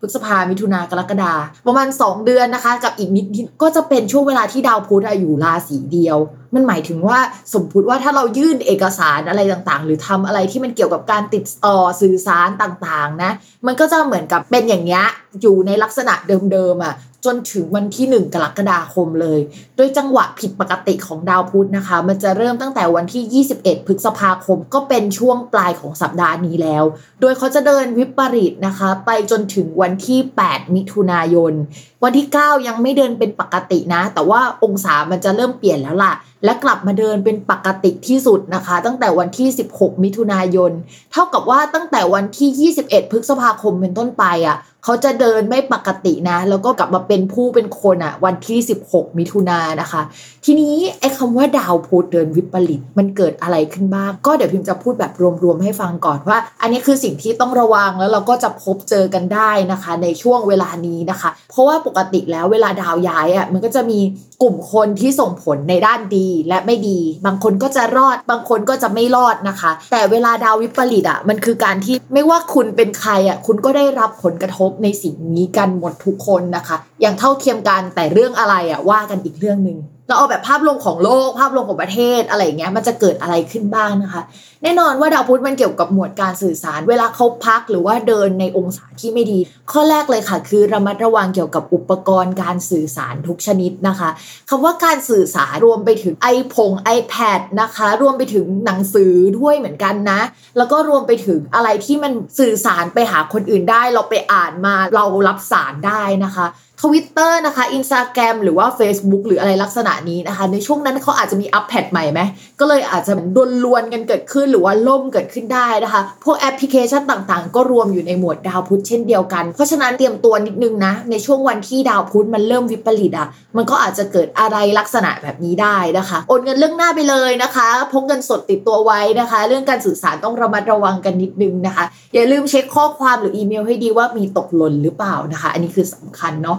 พฤษภามิถุนากรกฎาประมาณ 2 เดือนนะคะ กับอีกนิดนิดก็จะเป็นช่วงเวลาที่ดาวพุธอยู่ราศีเดียว มันหมายถึงว่าสมมติว่าถ้าเรายื่นเอกสารอะไรต่างๆ หรือทำอะไรที่มันเกี่ยวกับการติดต่อสื่อสารต่างๆนะ มันก็จะเหมือนกับเป็นอย่างเงี้ยอยู่ในลักษณะเดิมๆอะ จนถึงวันที่ 1 กรกฎาคมเลย โดยจังหวะผิดปกติของดาวพุธนะคะ มันจะเริ่มตั้งแต่วันที่ 21 พฤษภาคม ก็เป็นช่วงปลายของสัปดาห์นี้แล้ว โดยเขาจะเดินวิปริตนะคะ ไปจนถึงวันที่ 8 มิถุนายนวันที่ 9 ยังไม่เดินเป็นปกตินะ แต่ว่าองศามันจะเริ่มเปลี่ยนแล้วล่ะ และกลับมาเดินเป็นปกติที่สุดนะคะ ตั้งแต่วันที่ 16 มิถุนายน เท่ากับว่าตั้งแต่วันที่ 21 พฤษภาคมเป็นต้นไปอะเขาจะเดินไม่ปกตินะ แล้วก็กลับมาเป็นผู้เป็นคนอะ วันที่ 16 มิถุนายนนะคะ ทีนี้ไอ้คำว่าดาวพุธเดินวิปริตมันเกิดอะไรขึ้นบ้าง ก็เดี๋ยวพิมจะพูดแบบรวมๆให้ฟังก่อนว่า อันนี้คือสิ่งที่ต้องระวังแล้วเราก็จะพบเจอกันได้นะคะ ในช่วงเวลานี้นะคะ เพราะว่าปกติแล้วเวลาดาวย้ายอะมันก็จะมีกลุ่มคนที่ส่งผลในด้านดีและไม่ดี บางคนก็จะรอด บางคนก็จะไม่รอดนะคะ แต่เวลาดาววิปริตอะมันคือการที่ไม่ว่าคุณเป็นใครอะคุณก็ได้รับผลกระทบในสิ่งนี้กันหมดทุกคนนะคะ อย่างเท่าเทียมกันแต่เรื่องอะไรอะว่ากันอีกเรื่องหนึ่ง เราเอาแบบภาพรวมของโลกภาพรวมของประเทศอะไรอย่างเงี้ยมันจะเกิดอะไรขึ้นบ้างนะคะ แน่นอนว่าดาวพุธมันเกี่ยวกับหมวดการสื่อสาร เวลาเขาพักหรือว่าเดินในองศาที่ไม่ดี ข้อแรกเลยค่ะ คือระมัดระวังเกี่ยวกับอุปกรณ์การสื่อสารทุกชนิดนะคะคำว่าการสื่อสารรวมไปถึง iPhone iPad นะคะ รวมไปถึงหนังสือด้วยเหมือนกันนะ แล้วก็รวมไปถึงอะไรที่มันสื่อสารไปหาคนอื่นได้ เราไปอ่านมาเรารับสารได้นะคะ ทวิตเตอร์นะคะอินสตาแกรมหรือว่า Facebook หรืออะไรลักษณะนี้นะคะ ในช่วงนั้นเขาอาจจะมีอัปเดตใหม่ไหม ก็เลยอาจจะรวนรวนกันเกิดขึ้นหรือว่าล่มเกิดขึ้นได้นะคะ พวกแอปพลิเคชันต่างๆ ก็รวมอยู่ในหมวดดาวพุธเช่นเดียวกัน เพราะฉะนั้นเตรียมตัวนิดนึงนะ ในช่วงวันที่ดาวพุธมันเริ่มวิปริตอะ มันก็อาจจะเกิดอะไรลักษณะแบบนี้ได้นะคะ โอนเงินเรื่องหน้าไปเลยนะคะ พกเงินสดติดตัวไว้นะคะ เรื่องการสื่อสารต้องระมัดระวังกันนิดนึงนะคะ อย่าลืมเช็คข้อความหรืออีเมลให้ดีว่ามีตกหล่นหรือเปล่านะคะ อันนี้คือสำคัญเนาะ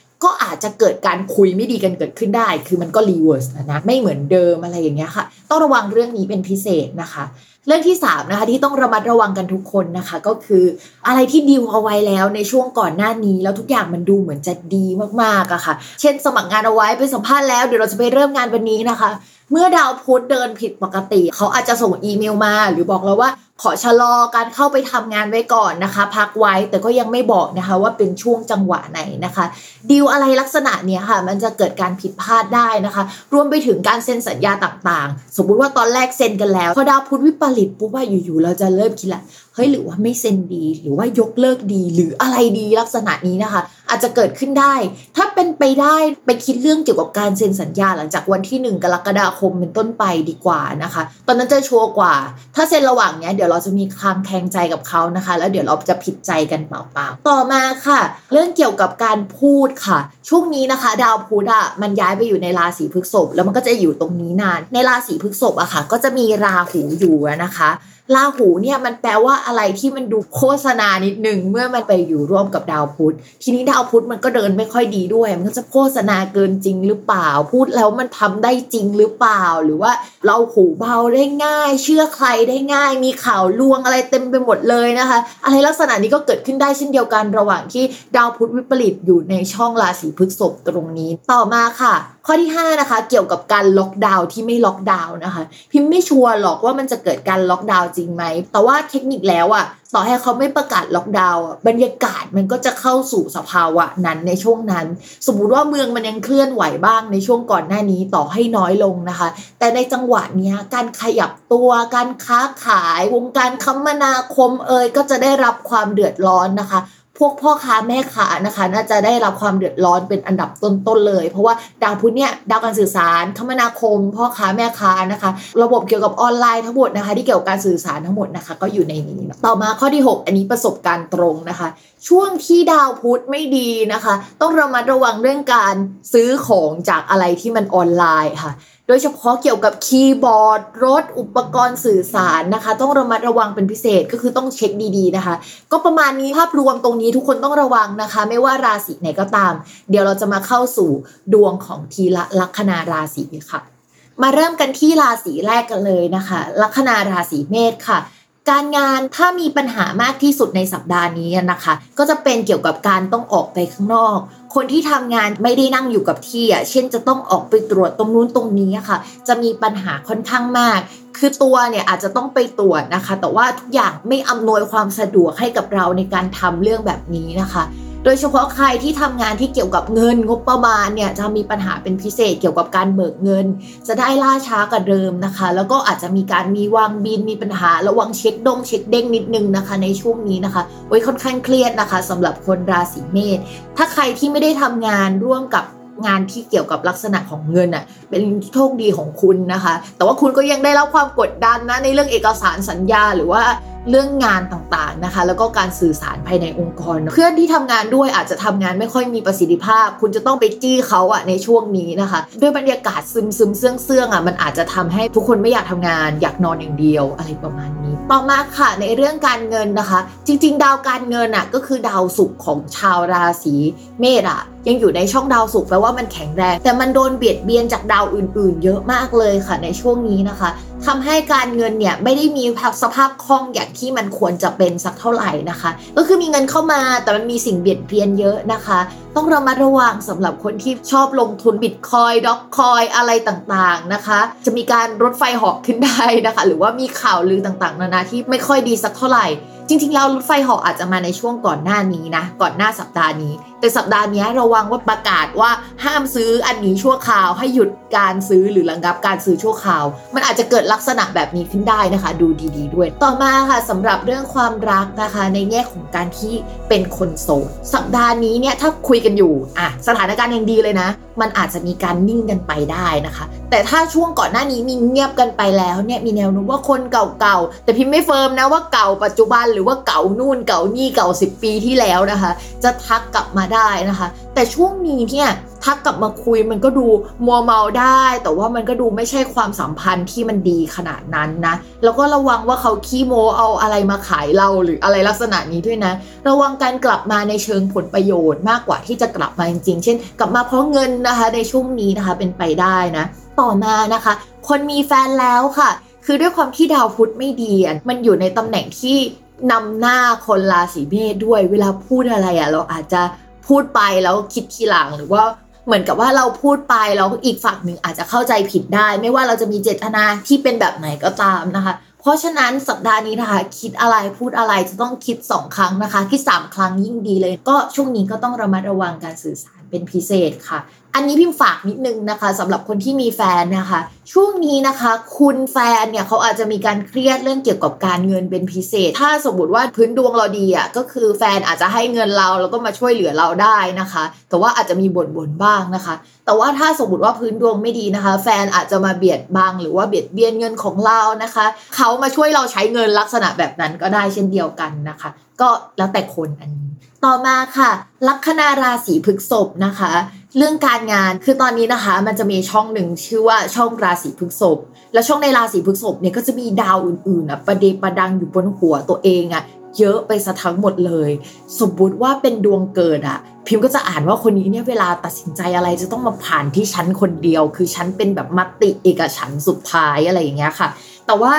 ก็อาจจะเกิดการคุยไม่ดีกันเกิดขึ้นได้ คือมันก็ reverse นะไม่เหมือนเดิมอะไรอย่างเงี้ยค่ะ ต้องระวังเรื่องนี้เป็นพิเศษนะคะ เรื่องที่3นะคะที่ต้องระมัดระวังกันทุกคนนะคะ ก็คืออะไรที่ดีลเอาไว้แล้วในช่วงก่อนหน้านี้ แล้วทุกอย่างมันดูเหมือนจะดีมากๆอะค่ะ เช่นสมัครงานเอาไว้ไปสัมภาษณ์แล้วเดี๋ยวเราจะไปเริ่มงานวันนี้นะคะ เมื่อดาวพุธเดินผิดปกติ เขาอาจจะส่งอีเมลมา หรือบอกเราว่าขอชะลอการเข้าไปทำงานไว้ก่อนนะคะ พักไว้แต่ก็ยังไม่บอกนะคะว่าเป็นช่วงจังหวะไหนนะคะดีลอะไรลักษณะเนี้ยค่ะ มันจะเกิดการผิดพลาดได้นะคะ รวมไปถึงการเซ็นสัญญาต่างๆ สมมุติว่าตอนแรกเซ็นกันแล้วพอดาวพุธวิปริตปุ๊บว่าอยู่ๆเราจะเริ่มคิดละเฮ้ยหรือว่าไม่เซ็นดี หรือว่ายกเลิกดี หรืออะไรดีลักษณะนี้นะคะ อาจจะเกิดขึ้นได้ ถ้าเป็นไปได้ไปคิดเรื่องเกี่ยวกับการเซ็นสัญญาหลังจากวันที่ 1 กรกฎาคมเป็นต้นไปดีกว่านะคะ ตอนนั้นจะชัวร์กว่า ถ้าเซ็นระหว่างเนี้ยเดี๋ยวเราจะมีความแข่งใจกับเขานะคะ แล้วเดี๋ยวเราจะผิดใจกันเปล่าๆต่อมาค่ะ เรื่องเกี่ยวกับการพูดค่ะ ช่วงนี้นะคะ ดาวพุธอะมันย้ายไปอยู่ในราศีพฤษภแล้วมันก็จะอยู่ตรงนี้นาน ในราศีพฤษภอะค่ะ ก็จะมีราหูอยู่นะคะ ราหูเนี่ยมันแปลว่าอะไรที่มันดูโฆษณานิดนึงเมื่อมันไปอยู่ร่วมกับดาวพุธ ทีนี้ดาวพุธมันก็เดินไม่ค่อยดีด้วย มันก็จะโฆษณาเกินจริงหรือเปล่า พูดแล้วมันทำได้จริงหรือเปล่า หรือว่าเราหูเบาได้ง่าย เชื่อใครได้ง่าย มีข่าวลวงอะไรเต็มไปหมดเลยนะคะ อะไรลักษณะนี้ก็เกิดขึ้นได้เช่นเดียวกันระหว่างที่ดาวพุธวิปริตอยู่ในช่องราศีพฤษภตรงนี้ต่อมาค่ะข้อที่ 5 นะคะ เกี่ยวกับการล็อกดาวน์ที่ไม่ล็อกดาวน์นะคะ พิมพ์ไม่ชัวร์หรอกว่ามันจะเกิดการล็อกดาวน์จริงไหม แต่ว่าเทคนิคแล้วอะต่อให้เขาไม่ประกาศล็อกดาวน์บรรยากาศมันก็จะเข้าสู่สภาวะนั้นในช่วงนั้น สมมุติว่าเมืองมันยังเคลื่อนไหวบ้างในช่วงก่อนหน้านี้ต่อให้น้อยลงนะคะ แต่ในจังหวะนี้การขยับตัวการค้าขายวงการคมนาคมเอ่ยก็จะได้รับความเดือดร้อนนะคะ พวกพ่อค้าแม่ค้านะคะ น่าจะได้รับความเดือดร้อนเป็นอันดับต้นๆเลย เพราะว่าดาวพุธเนี่ยดาวการสื่อสารคมนาคม พ่อค้าแม่ค้านะคะ ระบบเกี่ยวกับออนไลน์ทั้งหมดนะคะ ที่เกี่ยวกับการสื่อสารทั้งหมดนะคะ ก็อยู่ในนี้ ต่อมาข้อที่ 6 อันนี้ประสบการณ์ตรงนะคะ ช่วงที่ดาวพุธไม่ดีนะคะ ต้องระมัดระวังเรื่องการซื้อของจากอะไรที่มันออนไลน์ค่ะ โดยเฉพาะเกี่ยวกับคีย์บอร์ด รถอุปกรณ์สื่อสารนะคะ ต้องระมัดระวังเป็นพิเศษก็คือต้องเช็คดีๆนะคะ ก็ประมาณนี้ภาพรวมตรงนี้ทุกคนต้องระวังนะคะ ไม่ว่าราศีไหนก็ตาม เดี๋ยวเราจะมาเข้าสู่ดวงของทีละลัคนาราศีค่ะ มาเริ่มกันที่ราศีแรกกันเลยนะคะ ลัคนาราศีเมษค่ะ การงานถ้ามีปัญหามากที่สุดในสัปดาห์นี้นะคะ ก็จะเป็นเกี่ยวกับการต้องออกไปข้างนอก คนที่ทำงานไม่ได้นั่งอยู่กับที่อะเช่นจะต้องออกไปตรวจตรงนู้นตรงนี้ค่ะ จะมีปัญหาค่อนข้างมาก คือตัวเนี่ยอาจจะต้องไปตรวจนะคะ แต่ว่าทุกอย่างไม่อำนวยความสะดวกให้กับเราในการทำเรื่องแบบนี้นะคะ โดยเฉพาะใครที่ทำงานที่เกี่ยวกับเงินงบประมาณเนี่ยจะมีปัญหาเป็นพิเศษเกี่ยวกับการเบิกเงิน จะได้ล่าช้ากว่าเดิมนะคะ แล้วก็อาจจะมีการมีวางบินมีปัญหาระวังเช็คดงเช็คเด้งนิดนึงนะคะ ในช่วงนี้นะคะไว้ยค่อนข้างเครียดนะคะสำหรับคนราศีเมษถ้าใครที่ไม่ได้ทำงานร่วมกับงานที่เกี่ยวกับลักษณะของเงินอะเป็นโชคดีของคุณนะคะ แต่ว่าคุณก็ยังได้รับความกดดันนะในเรื่องเอกสารสัญญาหรือว่า เรื่องงานต่างๆนะคะ แล้วก็การสื่อสารภายในองค์กร เพื่อนที่ทำงานด้วยอาจจะทำงานไม่ค่อยมีประสิทธิภาพ คุณจะต้องไปจี้เขาอะในช่วงนี้นะคะ ด้วยบรรยากาศซึมซึมเสื่องเสื่องอะมันอาจจะทำให้ทุกคนไม่อยากทำงาน อยากนอนอย่างเดียวอะไรประมาณนี้ ต่อมาค่ะในเรื่องการเงินนะคะ จริง ๆ ดาวการเงินอะก็คือดาวศุกร์ของชาวราศีเมษอะยังอยู่ในช่องดาวศุกร์แปลว่ามันแข็งแรง แต่มันโดนเบียดเบียนจากดาวอื่น ๆ เยอะมากเลยค่ะในช่วงนี้นะคะ ทำให้การเงินเนี่ยไม่ได้มีสภาพคล่องอย่างที่มันควรจะเป็นสักเท่าไหร่นะคะ ก็คือมีเงินเข้ามาแต่มันมีสิ่งเบียดเบียนเยอะนะคะ ต้องระมัดระวังสำหรับคนที่ชอบลงทุนบิตคอยด็อกคอยอะไรต่างๆนะคะ จะมีการรถไฟหอกขึ้นได้นะคะ หรือว่ามีข่าวลือต่างๆนานาที่ไม่ค่อยดีสักเท่าไหร่ จริงๆแล้วรถไฟหาะอาจจะมาในช่วงก่อนหน้านี้นะก่อนหน้าสัปดาห์นี้ แต่สัปดาห์นี้ระวังว่าประกาศว่าห้ามซื้ออันนี้ชั่วคราวให้หยุดการซื้อหรือระงับการซื้อชั่วคราว มันอาจจะเกิดลักษณะแบบนี้ขึ้นได้นะคะ ดูดี ๆ ด้วย ต่อมาค่ะสำหรับเรื่องความรักนะคะ ในแง่ของการที่เป็นคนโสดสัปดาห์นี้เนี่ยถ้าคุยกันอยู่อะสถานการณ์ยังดีเลยนะ มันอาจจะมีการนิ่งกันไปได้นะคะ แต่ถ้าช่วงก่อนหน้านี้มีเงียบกันไปแล้วเนี่ยมีแนวโน้มว่าคนเก่าๆแต่พิมพ์ไม่เฟิร์มนะว่าเก่าปัจจุบันหรือว่าเก่านู่นเก่านี่เก่า 10 ปีที่แล้วนะคะ จะทักกลับมาได้นะคะ แต่ช่วงนี้เนี่ยทักกลับมาคุยมันก็ดูมัวเมาได้ แต่ว่ามันก็ดูไม่ใช่ความสัมพันธ์ที่มันดีขนาดนั้นนะ แล้วก็ระวังว่าเขาขี้โมเอาอะไรมาขายเราหรืออะไรลักษณะนี้ด้วยนะ ระวังการกลับมาในเชิงผลประโยชน์มากกว่าที่จะกลับมาจริงๆ เช่น กลับมาเพราะเงินนะคะในช่วงนี้นะคะเป็นไปได้นะ ต่อมานะคะ คนมีแฟนแล้วค่ะ คือด้วยความที่ดาวพุธไม่ดีมันอยู่ในตำแหน่งที่นำหน้าคนราศีเมษด้วยเวลาพูดอะไรอะเราอาจจะ พูดไปแล้วคิดทีหลังหรือว่าเหมือนกับว่าเราพูดไปแล้วอีกฝั่งหนึ่งอาจจะเข้าใจผิดได้ ไม่ว่าเราจะมีเจตนาที่เป็นแบบไหนก็ตามนะคะ เพราะฉะนั้นสัปดาห์นี้นะคะ คิดอะไรพูดอะไรจะต้องคิด 2 ครั้งนะคะคิด3ครั้งยิ่งดีเลย ก็ช่วงนี้ก็ต้องระมัดระวังการสื่อสารเป็นพิเศษค่ะ อันนี้พิมพ์ฝากนิดนึงนะคะสำหรับคนที่มีแฟนนะคะ ช่วงนี้นะคะ คุณแฟนเนี่ยเขาอาจจะมีการเครียดเรื่องเกี่ยวกับการเงินเป็นพิเศษ ถ้าสมมติว่าพื้นดวงเราดีอะก็คือแฟนอาจจะให้เงินเราแล้วก็มาช่วยเหลือเราได้นะคะ แต่ว่าอาจจะมีบ่นบ่นบ้างนะคะ แต่ว่าถ้าสมมติว่าพื้นดวงไม่ดีนะคะ แฟนอาจจะมาเบียดบังหรือว่าเบียดเบียนเงินของเรานะคะเขามาช่วยเราใช้เงินลักษณะแบบนั้นก็ได้เช่นเดียวกันนะคะ ก็แล้วแต่คนอันนี้ต่อมาค่ะ ลัคนาราศีพฤกษภนะคะ เรื่องการงานคือตอนนี้นะคะ มันจะมีช่องหนึ่งชื่อว่าช่องราศีพฤษภแล้วช่องในราศีพฤษภเนี่ยก็จะมีดาวอื่นๆอะประเดประดังอยู่บนหัวตัวเองอะเยอะไปซะทั้งหมดเลย สมมติว่าเป็นดวงเกิดอะพิมพ์ก็จะอ่านว่าคนนี้เนี่ยเวลาตัดสินใจอะไรจะต้องมาผ่านที่ชั้นคนเดียว คือชั้นเป็นแบบมติเอกฉันสุดท้ายอะไรอย่างเงี้ยค่ะ แต่ว่า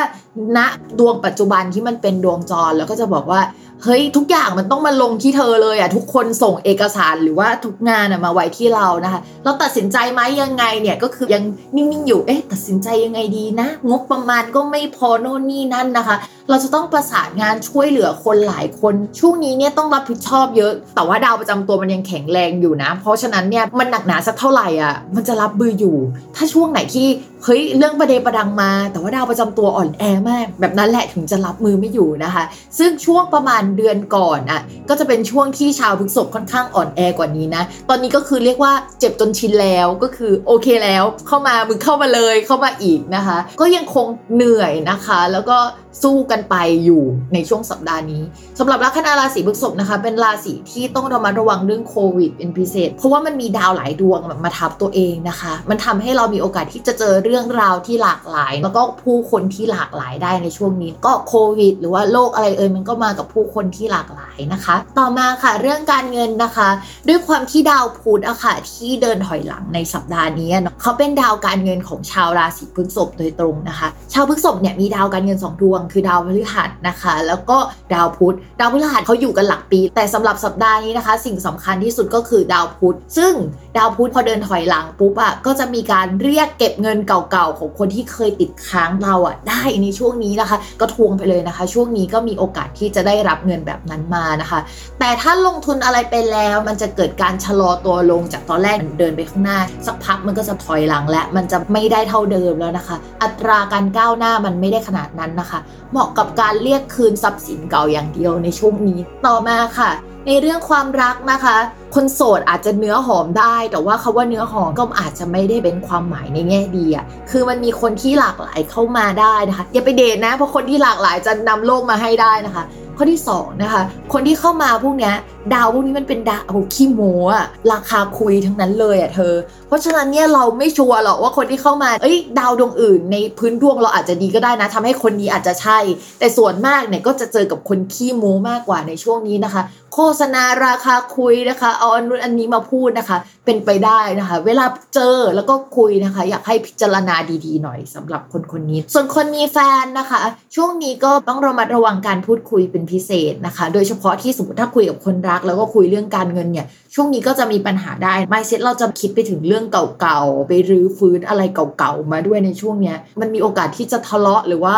ณดวงปัจจุบันที่มันเป็นดวงจรแล้วก็จะบอกว่า เฮ้ยทุกอย่างมันต้องมาลงที่เธอเลยอะทุกคนส่งเอกสารหรือว่าทุกงานมาไว้ที่เรานะคะ เราตัดสินใจไหมยังไงเนี่ยก็คือยังนิ่งๆอยู่เอ๊ะตัดสินใจยังไงดีนะ งบประมาณก็ไม่พอโน่นนี่นั่นนะคะ เราจะต้องประสานงานช่วยเหลือคนหลายคน ช่วงนี้เนี่ยต้องรับผิดชอบเยอะ แต่ว่าดาวประจำตัวมันยังแข็งแรงอยู่นะ เพราะฉะนั้นเนี่ยมันหนักหนาสักเท่าไหร่อะมันจะรับมืออยู่ ถ้าช่วงไหนที่เฮ้ยเรื่องประเดประดังมา แต่ว่าดาวประจำตัวอ่อนแอมาก แบบนั้นแหละถึงจะรับมือไม่อยู่นะคะ ซึ่งช่วงประมาณเดือนก่อนอะก็จะเป็นช่วงที่ชาวพฤษภค่อนข้างอ่อนแอกว่านี้นะ ตอนนี้ก็คือเรียกว่าเจ็บจนชินแล้วก็คือโอเคแล้วเข้ามามึงเข้ามาเลยเข้ามาอีกนะคะ ก็ยังคงเหนื่อยนะคะ แล้วก็สู้กันไปอยู่ในช่วงสัปดาห์นี้สำหรับลัคนาราศีพฤษภนะคะ เป็นราศีที่ต้องระมัดระวังเรื่องโควิดเป็นพิเศษ เพราะว่ามันมีดาวหลายดวงมาทับตัวเองนะคะ มันทำให้เรามีโอกาสที่จะเจอเรื่องราวที่หลากหลาย แล้วก็ผู้คนที่หลากหลายได้ในช่วงนี้ ก็โควิด หรือว่าโรคอะไรเอ่ยมันก็มากับผู้คนที่หลากหลายนะคะ ต่อมาค่ะเรื่องการเงินนะคะ ด้วยความที่ดาวพุธอะค่ะที่เดินถอยหลังในสัปดาห์นี้เนาะเขาเป็นดาวการเงินของชาวราศีพฤษภโดยตรงนะคะ ชาวพฤษภเนี่ยมีดาวการเงินสองดวง คือดาวพฤหัสนะคะ แล้วก็ดาวพุธดาวพฤหัสเขาอยู่กันหลักปี แต่สำหรับสัปดาห์นี้นะคะ สิ่งสำคัญที่สุดก็คือดาวพุธซึ่งดาวพุธพอเดินถอยหลังปุ๊บอะก็จะมีการเรียกเก็บเงินเก่าๆของคนที่เคยติดค้างเราอะได้ในช่วงนี้นะคะ ก็ทวงไปเลยนะคะ ช่วงนี้ก็มีโอกาสที่จะได้รับเงินแบบนั้นมานะคะ แต่ถ้าลงทุนอะไรไปแล้วมันจะเกิดการชะลอตัวลงจากตอนแรกมันเดินไปข้างหน้า สักพักมันก็จะถอยหลังและมันจะไม่ได้เท่าเดิมแล้วนะคะ อัตราการก้าวหน้ามันไม่ได้ขนาดนั้นนะคะ เหมาะกับการเรียกคืนทรัพย์สินเก่าอย่างเดียวในช่วงนี้ต่อมาค่ะในเรื่องความรักนะคะ คนโสดอาจจะเนื้อหอมได้ แต่ว่าคาว่าเนื้อหอมก็อาจจะไม่ได้เป็นความหมายในแง่ดีอะคือมันมีคนที่หลากหลายเข้ามาได้นะคะอย่าไปเดทนะเพราะคนที่หลากหลายจะนำโลกมาให้ได้นะคะ ข้อที่2นะคะคนที่เข้ามาพวกเนี้ยดาวพวกนี้มันเป็นดาวขี้โม้อะราคาคุยทั้งนั้นเลยอะเธอ เพราะฉะนั้นเนี่ยเราไม่ชัวร์หรอกว่าคนที่เข้ามาเอ้ยดาวดวงอื่น ในพื้นดวงเราอาจจะดีก็ได้นะทำให้คนนี้อาจจะใช่ แต่ส่วนมากเนี่ยก็จะเจอกับคนขี้โม้มากกว่าในช่วงนี้นะคะ โฆษณาราคาคุยนะคะ เอาอันนู้นอันนี้มาพูดนะคะ เป็นไปได้นะคะ เวลาเจอแล้วก็คุยนะคะ อยากให้พิจารณาดีๆหน่อยสำหรับคนคนนี้ ส่วนคนมีแฟนนะคะ ช่วงนี้ก็ต้องระมัดระวังการพูดคุยเป็นพิเศษนะคะ โดยเฉพาะที่สมมติถ้าคุยกับคนรัก แล้วก็คุยเรื่องการเงินเนี่ย ช่วงนี้ก็จะมีปัญหาได้ไม่เซ็ตเราจะคิดไปถึงเรื่องเก่าๆ ไปรื้อฟื้นอะไรเก่าๆ มาด้วยในช่วงเนี้ย มันมีโอกาสที่จะทะเลาะหรือว่า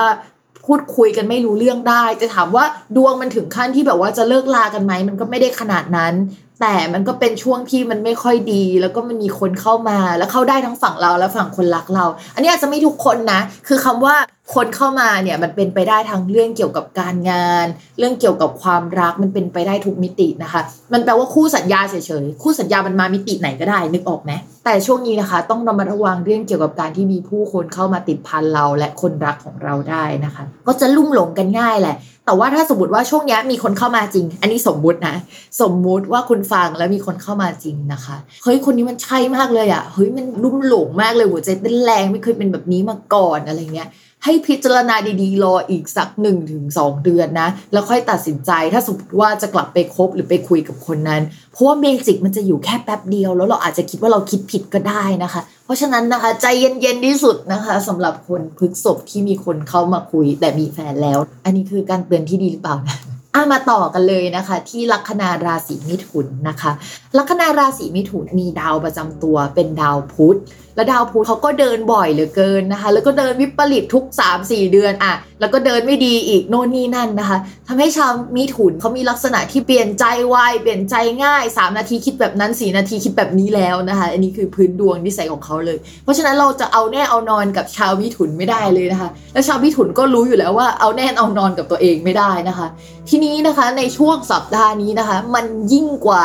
พูดคุยกันไม่รู้เรื่องได้ จะถามว่าดวงมันถึงขั้นที่แบบว่าจะเลิกลากันไหม มันก็ไม่ได้ขนาดนั้น แต่มันก็เป็นช่วงที่มันไม่ค่อยดี แล้วก็มันมีคนเข้ามา แล้วเข้าได้ทั้งฝั่งเราและฝั่งคนรักเรา อันนี้อาจจะไม่ทุกคนนะ คือคำว่า คนเข้ามาเนี่ยมันเป็นไปได้ทั้งเรื่องเกี่ยวกับการงาน เรื่องเกี่ยวกับความรักมันเป็นไปได้ทุกมิตินะคะ มันแปลว่าคู่สัญญาเฉยๆคู่สัญญามันมามิติไหนก็ได้นึกออกไหมแต่ช่วงนี้นะคะ ต้องระมัดระวังเรื่องเกี่ยวกับการที่มีผู้คนเข้ามาติดพันเราและคนรักของเราได้นะคะ ก็จะลุ่มหลงกันง่ายแหละ แต่ว่าถ้าสมมติว่าช่วงนี้มีคนเข้ามาจริง อันนี้สมมุตินะ สมมุติว่าคุณฟังแล้วมีคนเข้ามาจริงนะคะเฮ้ยคนนี้มันใช่มากเลยอะ่ะเฮ้ยมันลุ่มหลงมากเลยหัวใจเต้นแรงไม่เคยเป็นแบบนี้มาก่อนอะไรเงี้ย ให้พิจารณาดีๆ รออีกสักหนึ่งถึงสองเดือนนะ แล้วค่อยตัดสินใจถ้าสมมติว่าจะกลับไปคบหรือไปคุยกับคนนั้น เพราะว่าเมจิกมันจะอยู่แค่แป๊บเดียว แล้วเราอาจจะคิดว่าเราคิดผิดก็ได้นะคะ เพราะฉะนั้นนะคะ ใจเย็นๆที่สุดนะคะสำหรับคนพฤกษบที่มีคนเข้ามาคุยแต่มีแฟนแล้ว อันนี้คือการเตือนที่ดีหรือเปล่านะ อะมาต่อกันเลยนะคะ ที่ลัคนาราศีมิถุนนะคะ ลัคนาราศีมิถุนมีดาวประจำตัวเป็นดาวพุธ และดาวพุธเขาก็เดินบ่อยเหลือเกินนะคะ แล้วก็เดินวิปริตทุก 3-4 เดือนอะแล้วก็เดินไม่ดีอีกโน่นนี่นั่นนะคะทำให้ชาวมิถุนเขามีลักษณะที่เปลี่ยนใจไวเปลี่ยนใจง่าย 3 นาทีคิดแบบนั้น 4 นาทีคิดแบบนี้แล้วนะคะ อันนี้คือพื้นดวงนิสัยของเขาเลย เพราะฉะนั้นเราจะเอาแน่เอานอนกับชาวมิถุนไม่ได้เลยนะคะ และชาวมิถุนก็รู้อยู่แล้วว่าเอาแน่เอานอนกับตัวเองไม่ได้นะคะ ทีนี้นะคะในช่วงสัปดาห์นี้นะคะ มันยิ่งกว่า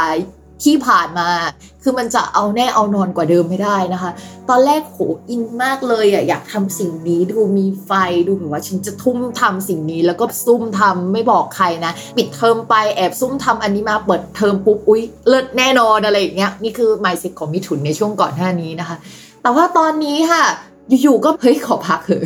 ที่ผ่านมา คือมันจะเอาแน่เอานอนกว่าเดิมไม่ได้นะคะ ตอนแรกโหอินมากเลยอะอยากทำสิ่งนี้ดูมีไฟดูแบบว่าฉันจะทุ่มทำสิ่งนี้แล้วก็ซุ่มทำไม่บอกใครนะ ปิดเทอมไปแอบซุ่มทำอันนี้มาเปิดเทอมปุ๊บอุ๊ยเลิศแน่นอนอะไรอย่างเงี้ยนี่คือ mindset ของมิถุนในช่วงก่อนหน้านี้นะคะ แต่ว่าตอนนี้ค่ะอยู่ๆก็เฮ้ยขอพักเถอะ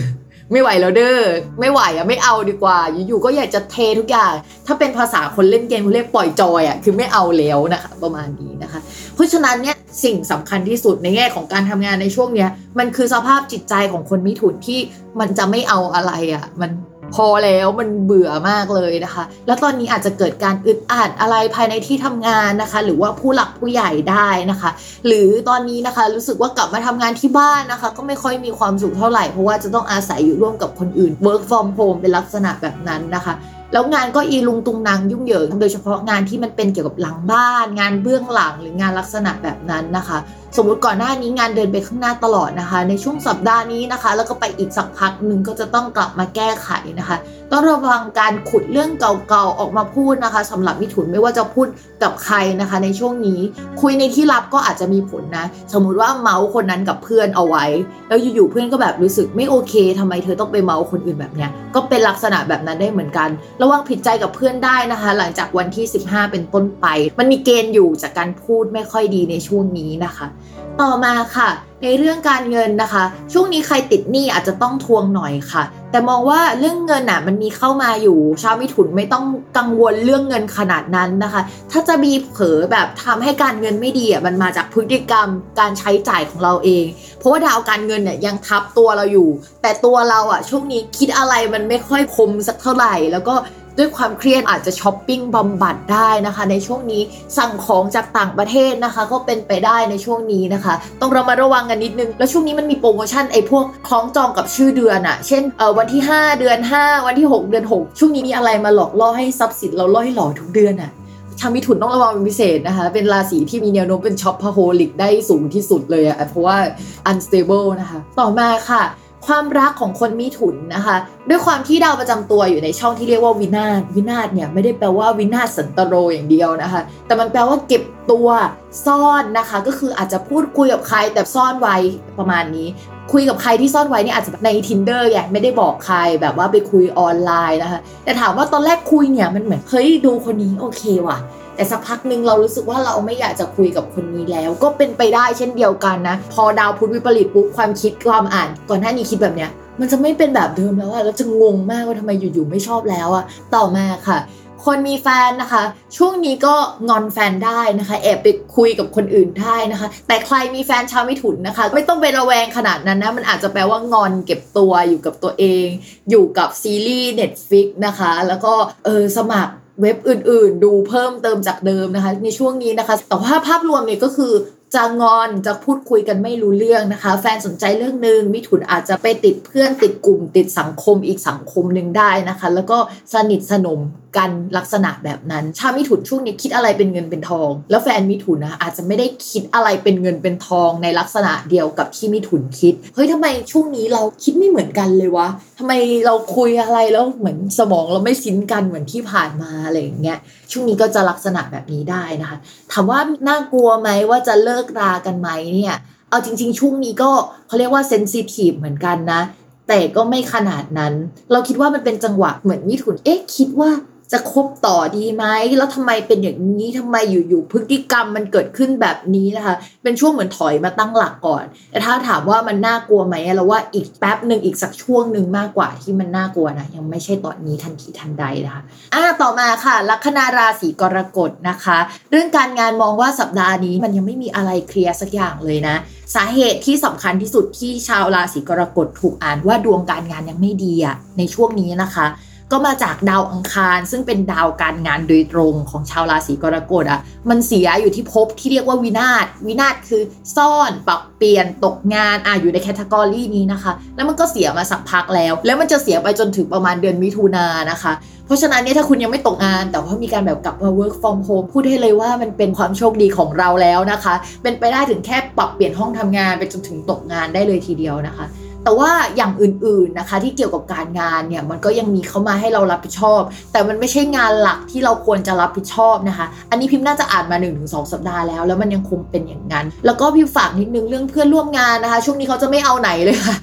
ไม่ไหวแล้วเด้อไม่ไหวอะไม่เอาดีกว่า อยู่ๆก็อยากจะเททุกอย่าง ถ้าเป็นภาษาคนเล่นเกมเขาเรียกปล่อยจอยอะคือไม่เอาแล้วนะคะ ประมาณนี้นะคะ เพราะฉะนั้นเนี่ยสิ่งสำคัญที่สุดในแง่ของการทำงานในช่วงเนี้ยมันคือสภาพจิตใจของคนมิถุนที่มันจะไม่เอาอะไรอะมัน พอแล้วมันเบื่อมากเลยนะคะ แล้วตอนนี้อาจจะเกิดการอึดอัดอะไรภายในที่ทำงานนะคะ หรือว่าผู้หลักผู้ใหญ่ได้นะคะ หรือตอนนี้นะคะรู้สึกว่ากลับมาทำงานที่บ้านนะคะ ก็ไม่ค่อยมีความสุขเท่าไหร่เพราะว่าจะต้องอาศัยอยู่ร่วมกับคนอื่น work from home เป็นลักษณะแบบนั้นนะคะแล้วงานก็อีลุงตุงนางยุ่งเหยิงโดยเฉพาะงานที่มันเป็นเกี่ยวกับหลังบ้าน งานเบื้องหลังหรืองานลักษณะแบบนั้นนะคะ สมมติก่อนหน้านี้งานเดินไปข้างหน้าตลอดนะคะ ในช่วงสัปดาห์นี้นะคะ แล้วก็ไปอีกสักพักหนึ่งก็จะต้องกลับมาแก้ไขนะคะ ต้องระวังการขุดเรื่องเก่าๆออกมาพูดนะคะสำหรับมิถุนไม่ว่าจะพูดกับใครนะคะ ในช่วงนี้คุยในที่ลับก็อาจจะมีผลนะ สมมุติว่าเมาส์คนนั้นกับเพื่อนเอาไว้ แล้วอยู่ๆเพื่อนก็แบบรู้สึกไม่โอเคทำไมเธอต้องไปเมาส์คนอื่นแบบเนี้ยก็เป็นลักษณะแบบนั้นได้เหมือนกัน ระวังผิดใจกับเพื่อนได้นะคะ หลังจากวันที่ 15 เป็นต้นไป มันมีเกณฑ์อยู่จากการพูดไม่ค่อยดีในช่วงนี้นะคะต่อมาค่ะ ในเรื่องการเงินนะคะ ช่วงนี้ใครติดหนี้อาจจะต้องทวงหน่อยค่ะ แต่มองว่าเรื่องเงินอะมันมีเข้ามาอยู่ ชาวมิถุนไม่ต้องกังวลเรื่องเงินขนาดนั้นนะคะ ถ้าจะมีเผลอแบบทำให้การเงินไม่ดีอะมันมาจากพฤติกรรมการใช้จ่ายของเราเอง เพราะว่าดาวการเงินเนี่ยยังทับตัวเราอยู่ แต่ตัวเราอะช่วงนี้คิดอะไรมันไม่ค่อยคมสักเท่าไหร่แล้วก็ ด้วยความเครียดอาจจะช้อปปิ้งบำบัดได้นะคะ ในช่วงนี้สั่งของจากต่างประเทศนะคะ ก็เป็นไปได้ในช่วงนี้นะคะ ต้องเระมัดระวังกันนิดนึง แล้วช่วงนี้มันมีโปรโมชั่นไอ้พวกคล้องจองกับชื่อเดือนอะเช่นเออวันที่ 5 เดือน 5 วันที่ 6 เดือน 6 ช่วงนี้มีอะไรมาหลอกล่อให้ทรัพย์สินเราล่อยหล่อทุกเดือนอะชาวมิถุนต้องระวังเป็นพิเศษนะคะ เป็นราศีที่มีแนวโน้มเป็น shopaholic ได้สูงที่สุดเลยอะเพราะว่า unstable นะคะ ต่อมาค่ะ ความรักของคนมิถุนนะคะ ด้วยความที่ดาวประจำตัวอยู่ในช่องที่เรียกว่าวินาศวินาศเนี่ยไม่ได้แปลว่าวินาศสันตโรอย่างเดียวนะคะ แต่มันแปลว่าเก็บตัวซ่อนนะคะ ก็คืออาจจะพูดคุยกับใครแต่ซ่อนไว้ประมาณนี้ คุยกับใครที่ซ่อนไว้นี่อาจจะใน Tinder ไงไม่ได้บอกใครแบบว่าไปคุยออนไลน์นะคะ แต่ถามว่าตอนแรกคุยเนี่ยมันเหมือนเฮ้ยดูคนนี้โอเคว่ะ แต่สักพักหนึ่งเรารู้สึกว่าเราไม่อยากจะคุยกับคนนี้แล้ว ก็เป็นไปได้เช่นเดียวกันนะ พอดาวพุธวิปริตปุ๊บความคิดความอ่าน ก่อนหน้านี้คิดแบบเนี้ยมันจะไม่เป็นแบบเดิมแล้วอะแล้วจะงงมากว่าทำไมอยู่ๆไม่ชอบแล้วอะต่อมาค่ะ คนมีแฟนนะคะ ช่วงนี้ก็งอนแฟนได้นะคะ แอบไปคุยกับคนอื่นได้นะคะ แต่ใครมีแฟนชาวมิถุนนะคะ ไม่ต้องไประแวงขนาดนั้นนะ มันอาจจะแปลว่างอนเก็บตัวอยู่กับตัวเอง อยู่กับซีรีส์ Netflix นะคะ แล้วก็เออสมัคร เว็บอื่นๆ ดูเพิ่มเติมจากเดิมนะคะ ในช่วงนี้นะคะ แต่ว่าภาพรวมเนี่ยก็คือจะงอนจะพูดคุยกันไม่รู้เรื่องนะคะ แฟนสนใจเรื่องหนึ่งมิถุนอาจจะไปติดเพื่อนติดกลุ่มติดสังคมอีกสังคมหนึ่งได้นะคะ แล้วก็สนิทสนม กันลักษณะแบบนั้นชาวมิถุนช่วงนี้คิดอะไรเป็นเงินเป็นทอง แล้วแฟนมิถุนนะอาจจะไม่ได้คิดอะไรเป็นเงินเป็นทองในลักษณะเดียวกับที่มิถุนคิดเฮ้ยทำไมช่วงนี้เราคิดไม่เหมือนกันเลยวะทำไมเราคุยอะไรแล้วเหมือนสมองเราไม่ซินกันเหมือนที่ผ่านมาอะไรอย่างเงี้ยช่วงนี้ก็จะลักษณะแบบนี้ได้นะคะถามว่าน่ากลัวไหมว่าจะเลิกรากันไหมเนี่ยเอาจริง ๆ ช่วงนี้ก็เขาเรียกว่าเซนซิทีฟเหมือนกันนะแต่ก็ไม่ขนาดนั้น เราคิดว่ามันเป็นจังหวะเหมือนมิถุน เอ๊ะ คิดว่า จะคบต่อดีไหมแล้วทำไมเป็นอย่างนี้ทำไมอยู่ๆพฤติกรรมมันเกิดขึ้นแบบนี้นะคะ เป็นช่วงเหมือนถอยมาตั้งหลักก่อน แต่ถ้าถามว่ามันน่ากลัวไหมเราว่าอีกแป๊บหนึ่งอีกสักช่วงหนึ่งมากกว่าที่มันน่ากลัวนะยังไม่ใช่ตอนนี้ทันทีทันใดนะคะอ่าต่อมาค่ะ ลัคนาราศีกรกฎนะคะ เรื่องการงานมองว่าสัปดาห์นี้มันยังไม่มีอะไรเคลียร์สักอย่างเลยนะ สาเหตุที่สำคัญที่สุดที่ชาวราศีกรกฎถูกอ่านว่าดวงการงานยังไม่ดีอะในช่วงนี้นะคะ ก็มาจากดาวอังคาร ซึ่งเป็นดาวการงานโดยตรงของชาวราศีกรกฎอะมันเสียอยู่ที่ภพที่เรียกว่าวินาศวินาศคือซ่อนปรับเปลี่ยนตกงานอะอยู่ในแคตตากรีนี้นะคะ แล้วมันก็เสียมาสักพักแล้ว แล้วมันจะเสียไปจนถึงประมาณเดือนมิถุนายนนะคะ เพราะฉะนั้นเนี่ยถ้าคุณยังไม่ตกงาน แต่ว่ามีการแบบกลับมา work from home พูดให้เลยว่ามันเป็นความโชคดีของเราแล้วนะคะ เป็นไปได้ถึงแค่ปรับเปลี่ยนห้องทำงานไปจนถึงตกงานได้เลยทีเดียวนะคะ แต่ว่าอย่างอื่นๆนะคะที่เกี่ยวกับการงานเนี่ยมันก็ยังมีเข้ามาให้เรารับผิดชอบ แต่มันไม่ใช่งานหลักที่เราควรจะรับผิดชอบนะคะ อันนี้พิมพ์น่าจะอ่านมา1นถึงสสัปดาห์แล้ว แล้วมันยังคงเป็นอย่างนั้น แล้วก็พิมพ์ฝากนิดนึงเรื่องเพื่อนร่วมงานนะคะ ช่วงนี้เขาจะไม่เอาไหนเลยค่ะ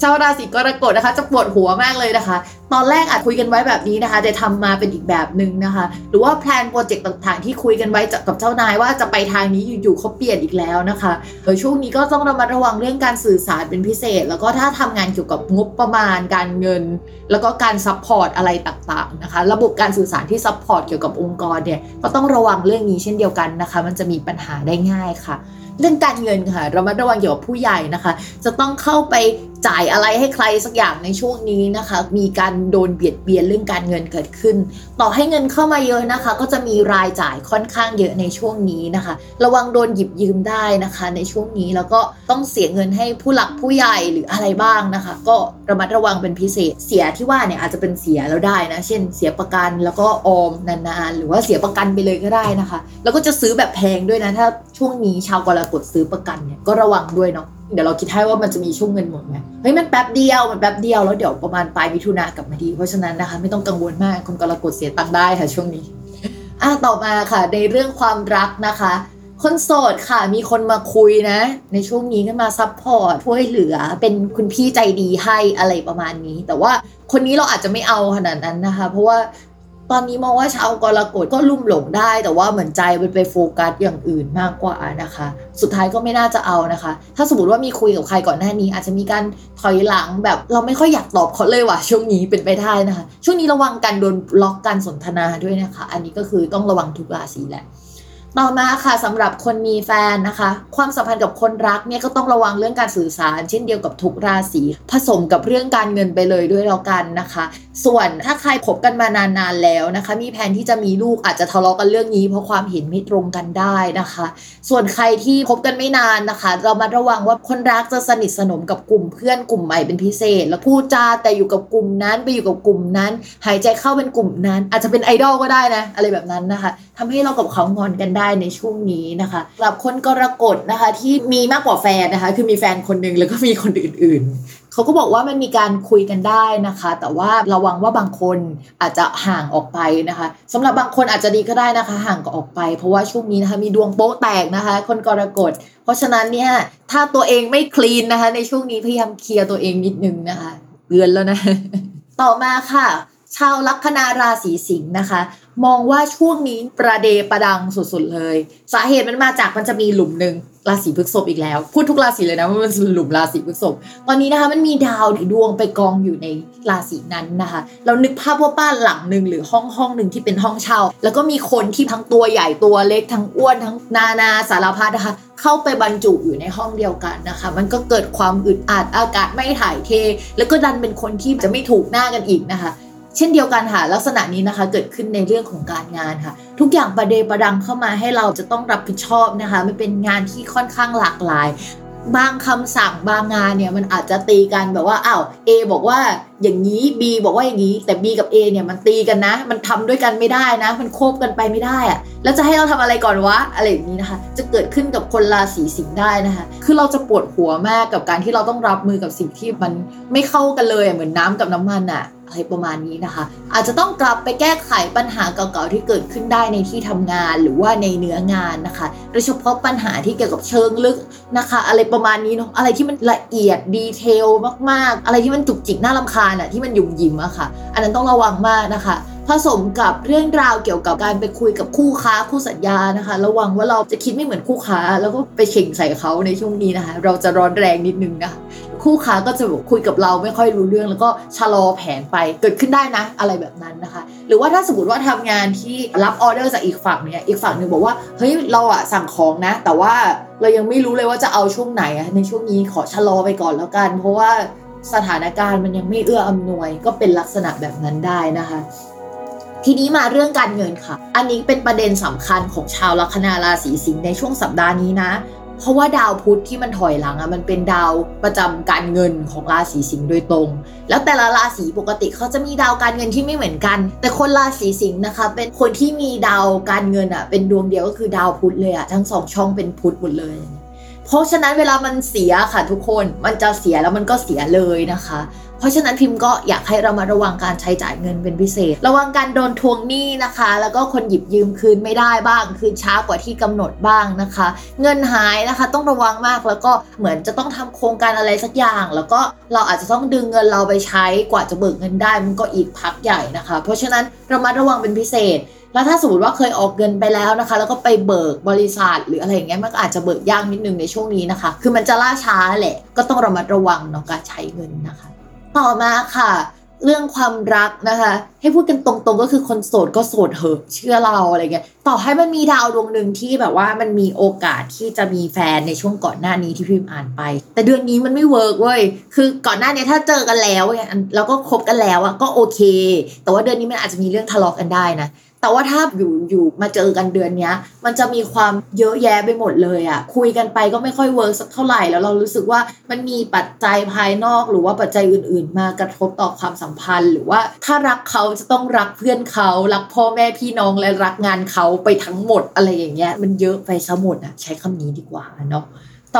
ชาวราศีกรกฎนะคะ จะปวดหัวมากเลยนะคะ ตอนแรกอาจคุยกันไว้แบบนี้นะคะแต่ทำมาเป็นอีกแบบหนึ่งนะคะ หรือว่าแพลนโปรเจกต์ต่างๆ ที่คุยกันไว้กับเจ้านายว่าจะไปทางนี้อยู่ๆเขาเปลี่ยนอีกแล้วนะคะเออช่วงนี้ก็ต้องระมัดระวังเรื่องการสื่อสารเป็นพิเศษ แล้วก็ถ้าทำงานเกี่ยวกับงบประมาณการเงิน แล้วก็การ support อะไรต่างๆนะคะ ระบบการสื่อสารที่ support เกี่ยวกับองค์กรเนี่ยก็ต้องระวังเรื่องนี้เช่นเดียวกันนะคะ มันจะมีปัญหาได้ง่ายค่ะ เรื่องการเงินค่ะเรามาระวังเกี่ยวกับผู้ใหญ่นะคะ จะต้องเข้าไป จ่ายอะไรให้ใครสักอย่างในช่วงนี้นะคะ มีการโดนเบียดเบียนเรื่องการเงินเกิดขึ้น ต่อให้เงินเข้ามาเยอะนะคะ ก็จะมีรายจ่ายค่อนข้างเยอะในช่วงนี้นะคะ ระวังโดนหยิบยืมได้นะคะ ในช่วงนี้แล้วก็ต้องเสียเงินให้ผู้หลักผู้ใหญ่หรืออะไรบ้างนะคะ ก็ระมัดระวังเป็นพิเศษ เสียที่ว่าเนี่ยอาจจะเป็นเสียแล้วได้นะ เช่น เสียประกันแล้วก็ออมนานๆ หรือว่าเสียประกันไปเลยก็ได้นะคะ แล้วก็จะซื้อแบบแพงด้วยนะถ้าช่วงนี้ชาวกรกฎซื้อประกันเนี่ยก็ระวังด้วยเนาะ เดี๋ยวเราคิดให้ว่ามันจะมีช่วงเงินหมดไหมเฮ้ยมันแป๊บเดียวมันแป๊บเดียวแล้วเดี๋ยวประมาณปลายมิถุนากลับมาดี เพราะฉะนั้นนะคะ ไม่ต้องกังวลมากคนกรกฎเสียตังค์ได้ค่ะช่วงนี้อะต่อมาค่ะ ในเรื่องความรักนะคะ คนโสดค่ะมีคนมาคุยนะ ในช่วงนี้ก็มา support ช่วยเหลือเป็นคุณพี่ใจดีให้อะไรประมาณนี้ แต่ว่าคนนี้เราอาจจะไม่เอาขนาดนั้นนะคะ เพราะว่า ตอนนี้มองว่าชาวกรกฎก็ลุ่มหลงได้ แต่ว่าเหมือนใจมันไปโฟกัสอย่างอื่นมากกว่านะคะ สุดท้ายก็ไม่น่าจะเอานะคะ ถ้าสมมติว่ามีคุยกับใครก่อนหน้านี้ อาจจะมีการถอยหลังแบบเราไม่ค่อยอยากตอบเขาเลยว่ะช่วงนี้เป็นไปได้นะคะ ช่วงนี้ระวังการโดนล็อกการสนทนาด้วยนะคะ อันนี้ก็คือต้องระวังทุกราศีแหละ ต่อมาค่ะสำหรับคนมีแฟนนะคะ ความสัมพันธ์กับคนรักเนี่ยก็ต้องระวังเรื่องการสื่อสาร เช่นเดียวกับทุกราศีผสมกับเรื่องการเงินไปเลยด้วยแล้วกันนะคะ ส่วนถ้าใครคบกันมานานๆแล้วนะคะ มีแผนที่จะมีลูกอาจจะทะเลาะกันเรื่องนี้ เพราะความเห็นไม่ตรงกันได้นะคะ ส่วนใครที่คบกันไม่นานนะคะ เรามาระวังว่าคนรักจะสนิทสนมกับกลุ่มเพื่อนกลุ่มใหม่เป็นพิเศษ แล้วพูดจาแต่อยู่กับกลุ่มนั้นไปอยู่กับกลุ่มนั้น หายใจเข้าเป็นกลุ่มนั้น อาจจะเป็นไอดอลก็ได้นะอะไรแบบนั้นนะคะทำให้เรากับเขางอนกันได้ในช่วงนี้นะคะสำหรับคนกรกฎนะคะที่มีมากกว่าแฟนนะคะคือมีแฟนคนหนึ่งแล้วก็มีคนอื่นๆ เขาก็บอกว่ามันมีการคุยกันได้นะคะ แต่ว่าระวังว่าบางคนอาจจะห่างออกไปนะคะสำหรับบางคนอาจจะดีก็ได้นะคะ ห่างก็ออกไป เพราะว่าช่วงนี้นะคะมีดวงโป๊ะแตกนะคะ คนกรกฎเพราะฉะนั้นเนี่ยถ้าตัวเองไม่คลีนนะคะ ในช่วงนี้พยายามเคลียร์ตัวเองนิดนึงนะคะเตือนแล้วนะ ต่อมาค่ะชาวลัคนาราศีสิงห์นะคะ มองว่าช่วงนี้ประเดประดังสุดๆเลย สาเหตุมันมาจากมันจะมีหลุมหนึ่งราศีพฤษภอีกแล้ว พูดทุกราศีเลยนะว่ามันเป็นหลุมราศีพฤษภตอนนี้นะคะมันมีดาวดวงไปกองอยู่ในราศีนั้นนะคะ เรานึกภาพว่าบ้านหลังหนึ่งหรือห้องห้องหนึ่งที่เป็นห้องเช่า แล้วก็มีคนที่ทั้งตัวใหญ่ตัวเล็กทั้งอ้วนทั้งนานาสารพัดนะคะ เข้าไปบรรจุอยู่ในห้องเดียวกันนะคะ มันก็เกิดความอึดอัดอากาศไม่ถ่ายเท แล้วก็ดันเป็นคนที่จะไม่ถูกหน้ากันอีกนะคะ เช่นเดียวกันค่ะลักษณะนี้นะคะเกิดขึ้นในเรื่องของการงานค่ะ ทุกอย่างประเดประดังเข้ามาให้เราจะต้องรับผิดชอบนะคะมันเป็นงานที่ค่อนข้างหลากหลาย บางคำสั่งบางงานเนี่ยมันอาจจะตีกันแบบว่าอ้าว A บอกว่าอย่างนี้ B บอกว่าอย่างนี้ แต่ B กับ A เนี่ยมันตีกันนะ มันทำด้วยกันไม่ได้นะ มันโคบกันไปไม่ได้อะแล้วจะให้เราทำอะไรก่อนวะอะไรอย่างนี้นะคะ จะเกิดขึ้นกับคนราศีสิงห์ได้นะคะ คือเราจะปวดหัวมากกับการที่เราต้องรับมือกับสิ่งที่มันไม่เข้ากันเลยเหมือนน้ำกับน้ำมันอะ อะไรประมาณนี้นะคะ อาจจะต้องกลับไปแก้ไขปัญหาเก่าๆที่เกิดขึ้นได้ในที่ทำงานหรือว่าในเนื้องานนะคะโดยเฉพาะปัญหาที่เกี่ยวกับเชิงลึกนะคะ อะไรประมาณนี้เนาะอะไรที่มันละเอียดดีเทลมากๆ อะไรที่มันจุกจิกน่าลำคาญอะที่มันยุ่มยิ้มอะค่ะ อันนั้นต้องระวังมากนะคะผสมกับเรื่องราวเกี่ยวกับการไปคุยกับคู่ค้าคู่สัญญานะคะ ระวังว่าเราจะคิดไม่เหมือนคู่ค้า แล้วก็ไปเข่งใส่เขาในช่วงนี้นะคะ เราจะร้อนแรงนิดนึงนะ คู่ค้าก็จะคุยกับเราไม่ค่อยรู้เรื่อง แล้วก็ชะลอแผนไปเกิดขึ้นได้นะ อะไรแบบนั้นนะคะ หรือว่าถ้าสมมติว่าทำงานที่รับออเดอร์จากอีกฝั่งเนี่ยอีกฝั่งหนึ่งบอกว่าเฮ้ยเราอะสั่งของนะ แต่ว่าเรายังไม่รู้เลยว่าจะเอาช่วงไหนอะในช่วงนี้ขอชะลอไปก่อนแล้วกัน เพราะว่าสถานการณ์มันยังไม่เอื้ออำนวย ก็เป็นลักษณะแบบนั้นได้นะคะทีนี้มาเรื่องการเงินค่ะ อันนี้เป็นประเด็นสำคัญของชาวลัคนาราศีสิงห์ในช่วงสัปดาห์นี้นะ เพราะว่าดาวพุธที่มันถอยหลังอะมันเป็นดาวประจำการเงินของราศีสิงห์โดยตรง แล้วแต่ละราศีปกติเขาจะมีดาวการเงินที่ไม่เหมือนกัน แต่คนราศีสิงห์นะคะ เป็นคนที่มีดาวการเงินอะเป็นดวงเดียวก็คือดาวพุธเลยอะทั้งสองช่องเป็นพุธหมดเลยเพราะฉะนั้นเวลามันเสียค่ะทุกคน มันจะเสียแล้วมันก็เสียเลยนะคะ เพราะฉะนั้นพิมพ์ก็อยากให้เรามาระวังการใช้จ่ายเงินเป็นพิเศษ ระวังการโดนทวงหนี้นะคะ แล้วก็คนหยิบยืมคืนไม่ได้บ้าง คืนช้ากว่าที่กำหนดบ้างนะคะ เงินหายนะคะ ต้องระวังมากแล้วก็เหมือนจะต้องทำโครงการอะไรสักอย่าง แล้วก็เราอาจจะต้องดึงเงินเราไปใช้กว่าจะเบิกเงินได้มันก็อีกพักใหญ่นะคะ เพราะฉะนั้นเรามาระวังเป็นพิเศษแล้วถ้าสมมติว่าเคยออกเงินไปแล้วนะคะ แล้วก็ไปเบิกบริษัทหรืออะไรอย่างเงี้ยมันก็อาจจะเบิกยากนิดนึงในช่วงนี้นะคะ คือมันจะล่าช้าแหละ ก็ต้องระมัดระวังเนาะการใช้เงินนะคะ ต่อมาค่ะ เรื่องความรักนะคะ ให้พูดกันตรงๆก็คือคนโสดก็โสดเหอะเชื่อเราอะไรเงี้ยต่อให้มันมีดาวดวงหนึ่งที่แบบว่ามันมีโอกาสที่จะมีแฟนในช่วงก่อนหน้านี้ที่พิมพ์อ่านไป แต่เดือนนี้มันไม่ work เว้ยคือก่อนหน้านี้ถ้าเจอกันแล้วเนี่ยแล้วก็คบกันแล้วอะก็โอเค แต่ว่าเดือนนี้มันอาจจะมีเรื่องทะเลาะกันได้นะ แต่ว่าถ้าอยู่อยู่มาเจอกันเดือนเนี้ย มันจะมีความเยอะแยะไปหมดเลยอะคุยกันไปก็ไม่ค่อย work สักเท่าไหร่แล้วเรารู้สึกว่ามันมีปัจจัยภายนอกหรือว่าปัจจัยอื่น ๆ มากระทบต่อความสัมพันธ์ หรือว่าถ้ารักเขาจะต้องรักเพื่อนเขา รักพ่อแม่พี่น้องและรักงานเขาไปทั้งหมดอะไรอย่างเงี้ย มันเยอะไปซะหมดอะใช้คำนี้ดีกว่าเนาะ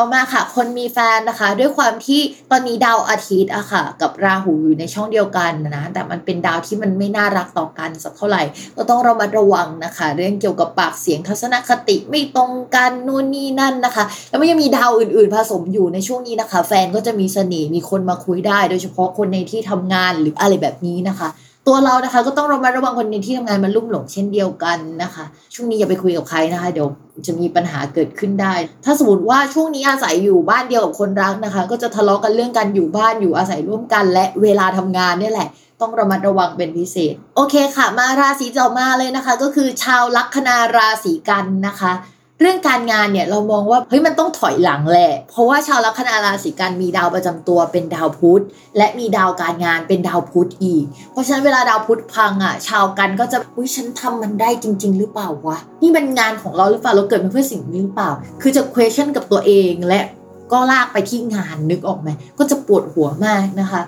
ต่อมาค่ะ คนมีแฟนนะคะ ด้วยความที่ตอนนี้ดาวอาทิตย์อะค่ะ กับราหูอยู่ในช่องเดียวกันนะแต่มันเป็นดาวที่มันไม่น่ารักต่อกันสักเท่าไหร่ ก็ต้องระมัดระวังนะคะ เรื่องเกี่ยวกับปากเสียงทัศนคติไม่ตรงกันนู่นนี่นั่นนะคะ แล้วมันยังมีดาวอื่น ๆ ผสมอยู่ในช่วงนี้นะคะ แฟนก็จะมีเสน่ห์มีคนมาคุยได้ โดยเฉพาะคนในที่ทำงานหรืออะไรแบบนี้นะคะ ตัวเรานะคะ ก็ต้องระมัดระวังคนในที่ทำงานมันลุ่มหลงเช่นเดียวกันนะคะ ช่วงนี้อย่าไปคุยกับใครนะคะ เดี๋ยวจะมีปัญหาเกิดขึ้นได้ ถ้าสมมติว่าช่วงนี้อาศัยอยู่บ้านเดียวกับคนรักนะคะ ก็จะทะเลาะกันเรื่องการอยู่บ้านอยู่อาศัยร่วมกัน และเวลาทำงานนี่แหละต้องระมัดระวังเป็นพิเศษ โอเคค่ะ มาราศีต่อมาเลยนะคะ ก็คือชาวลัคนาราศีกันนะคะ เรื่องการงานเนี่ยเรามองว่าเฮ้ยมันต้องถอยหลังแหละ เพราะว่าชาวลัคนาราศีกันมีดาวประจำตัวเป็นดาวพุธและมีดาวการงานเป็นดาวพุธอีก เพราะฉะนั้นเวลาดาวพุธพังอะ ชาวกันก็จะอุ้ยฉันทำมันได้จริง ๆ หรือเปล่าวะนี่เป็นงานของเราหรือเปล่าเราเกิดมาเพื่อสิ่งนี้หรือเปล่า คือจะ question กับตัวเองและก็ลากไปที่งานนึกออกไหมก็จะปวดหัวมากนะคะ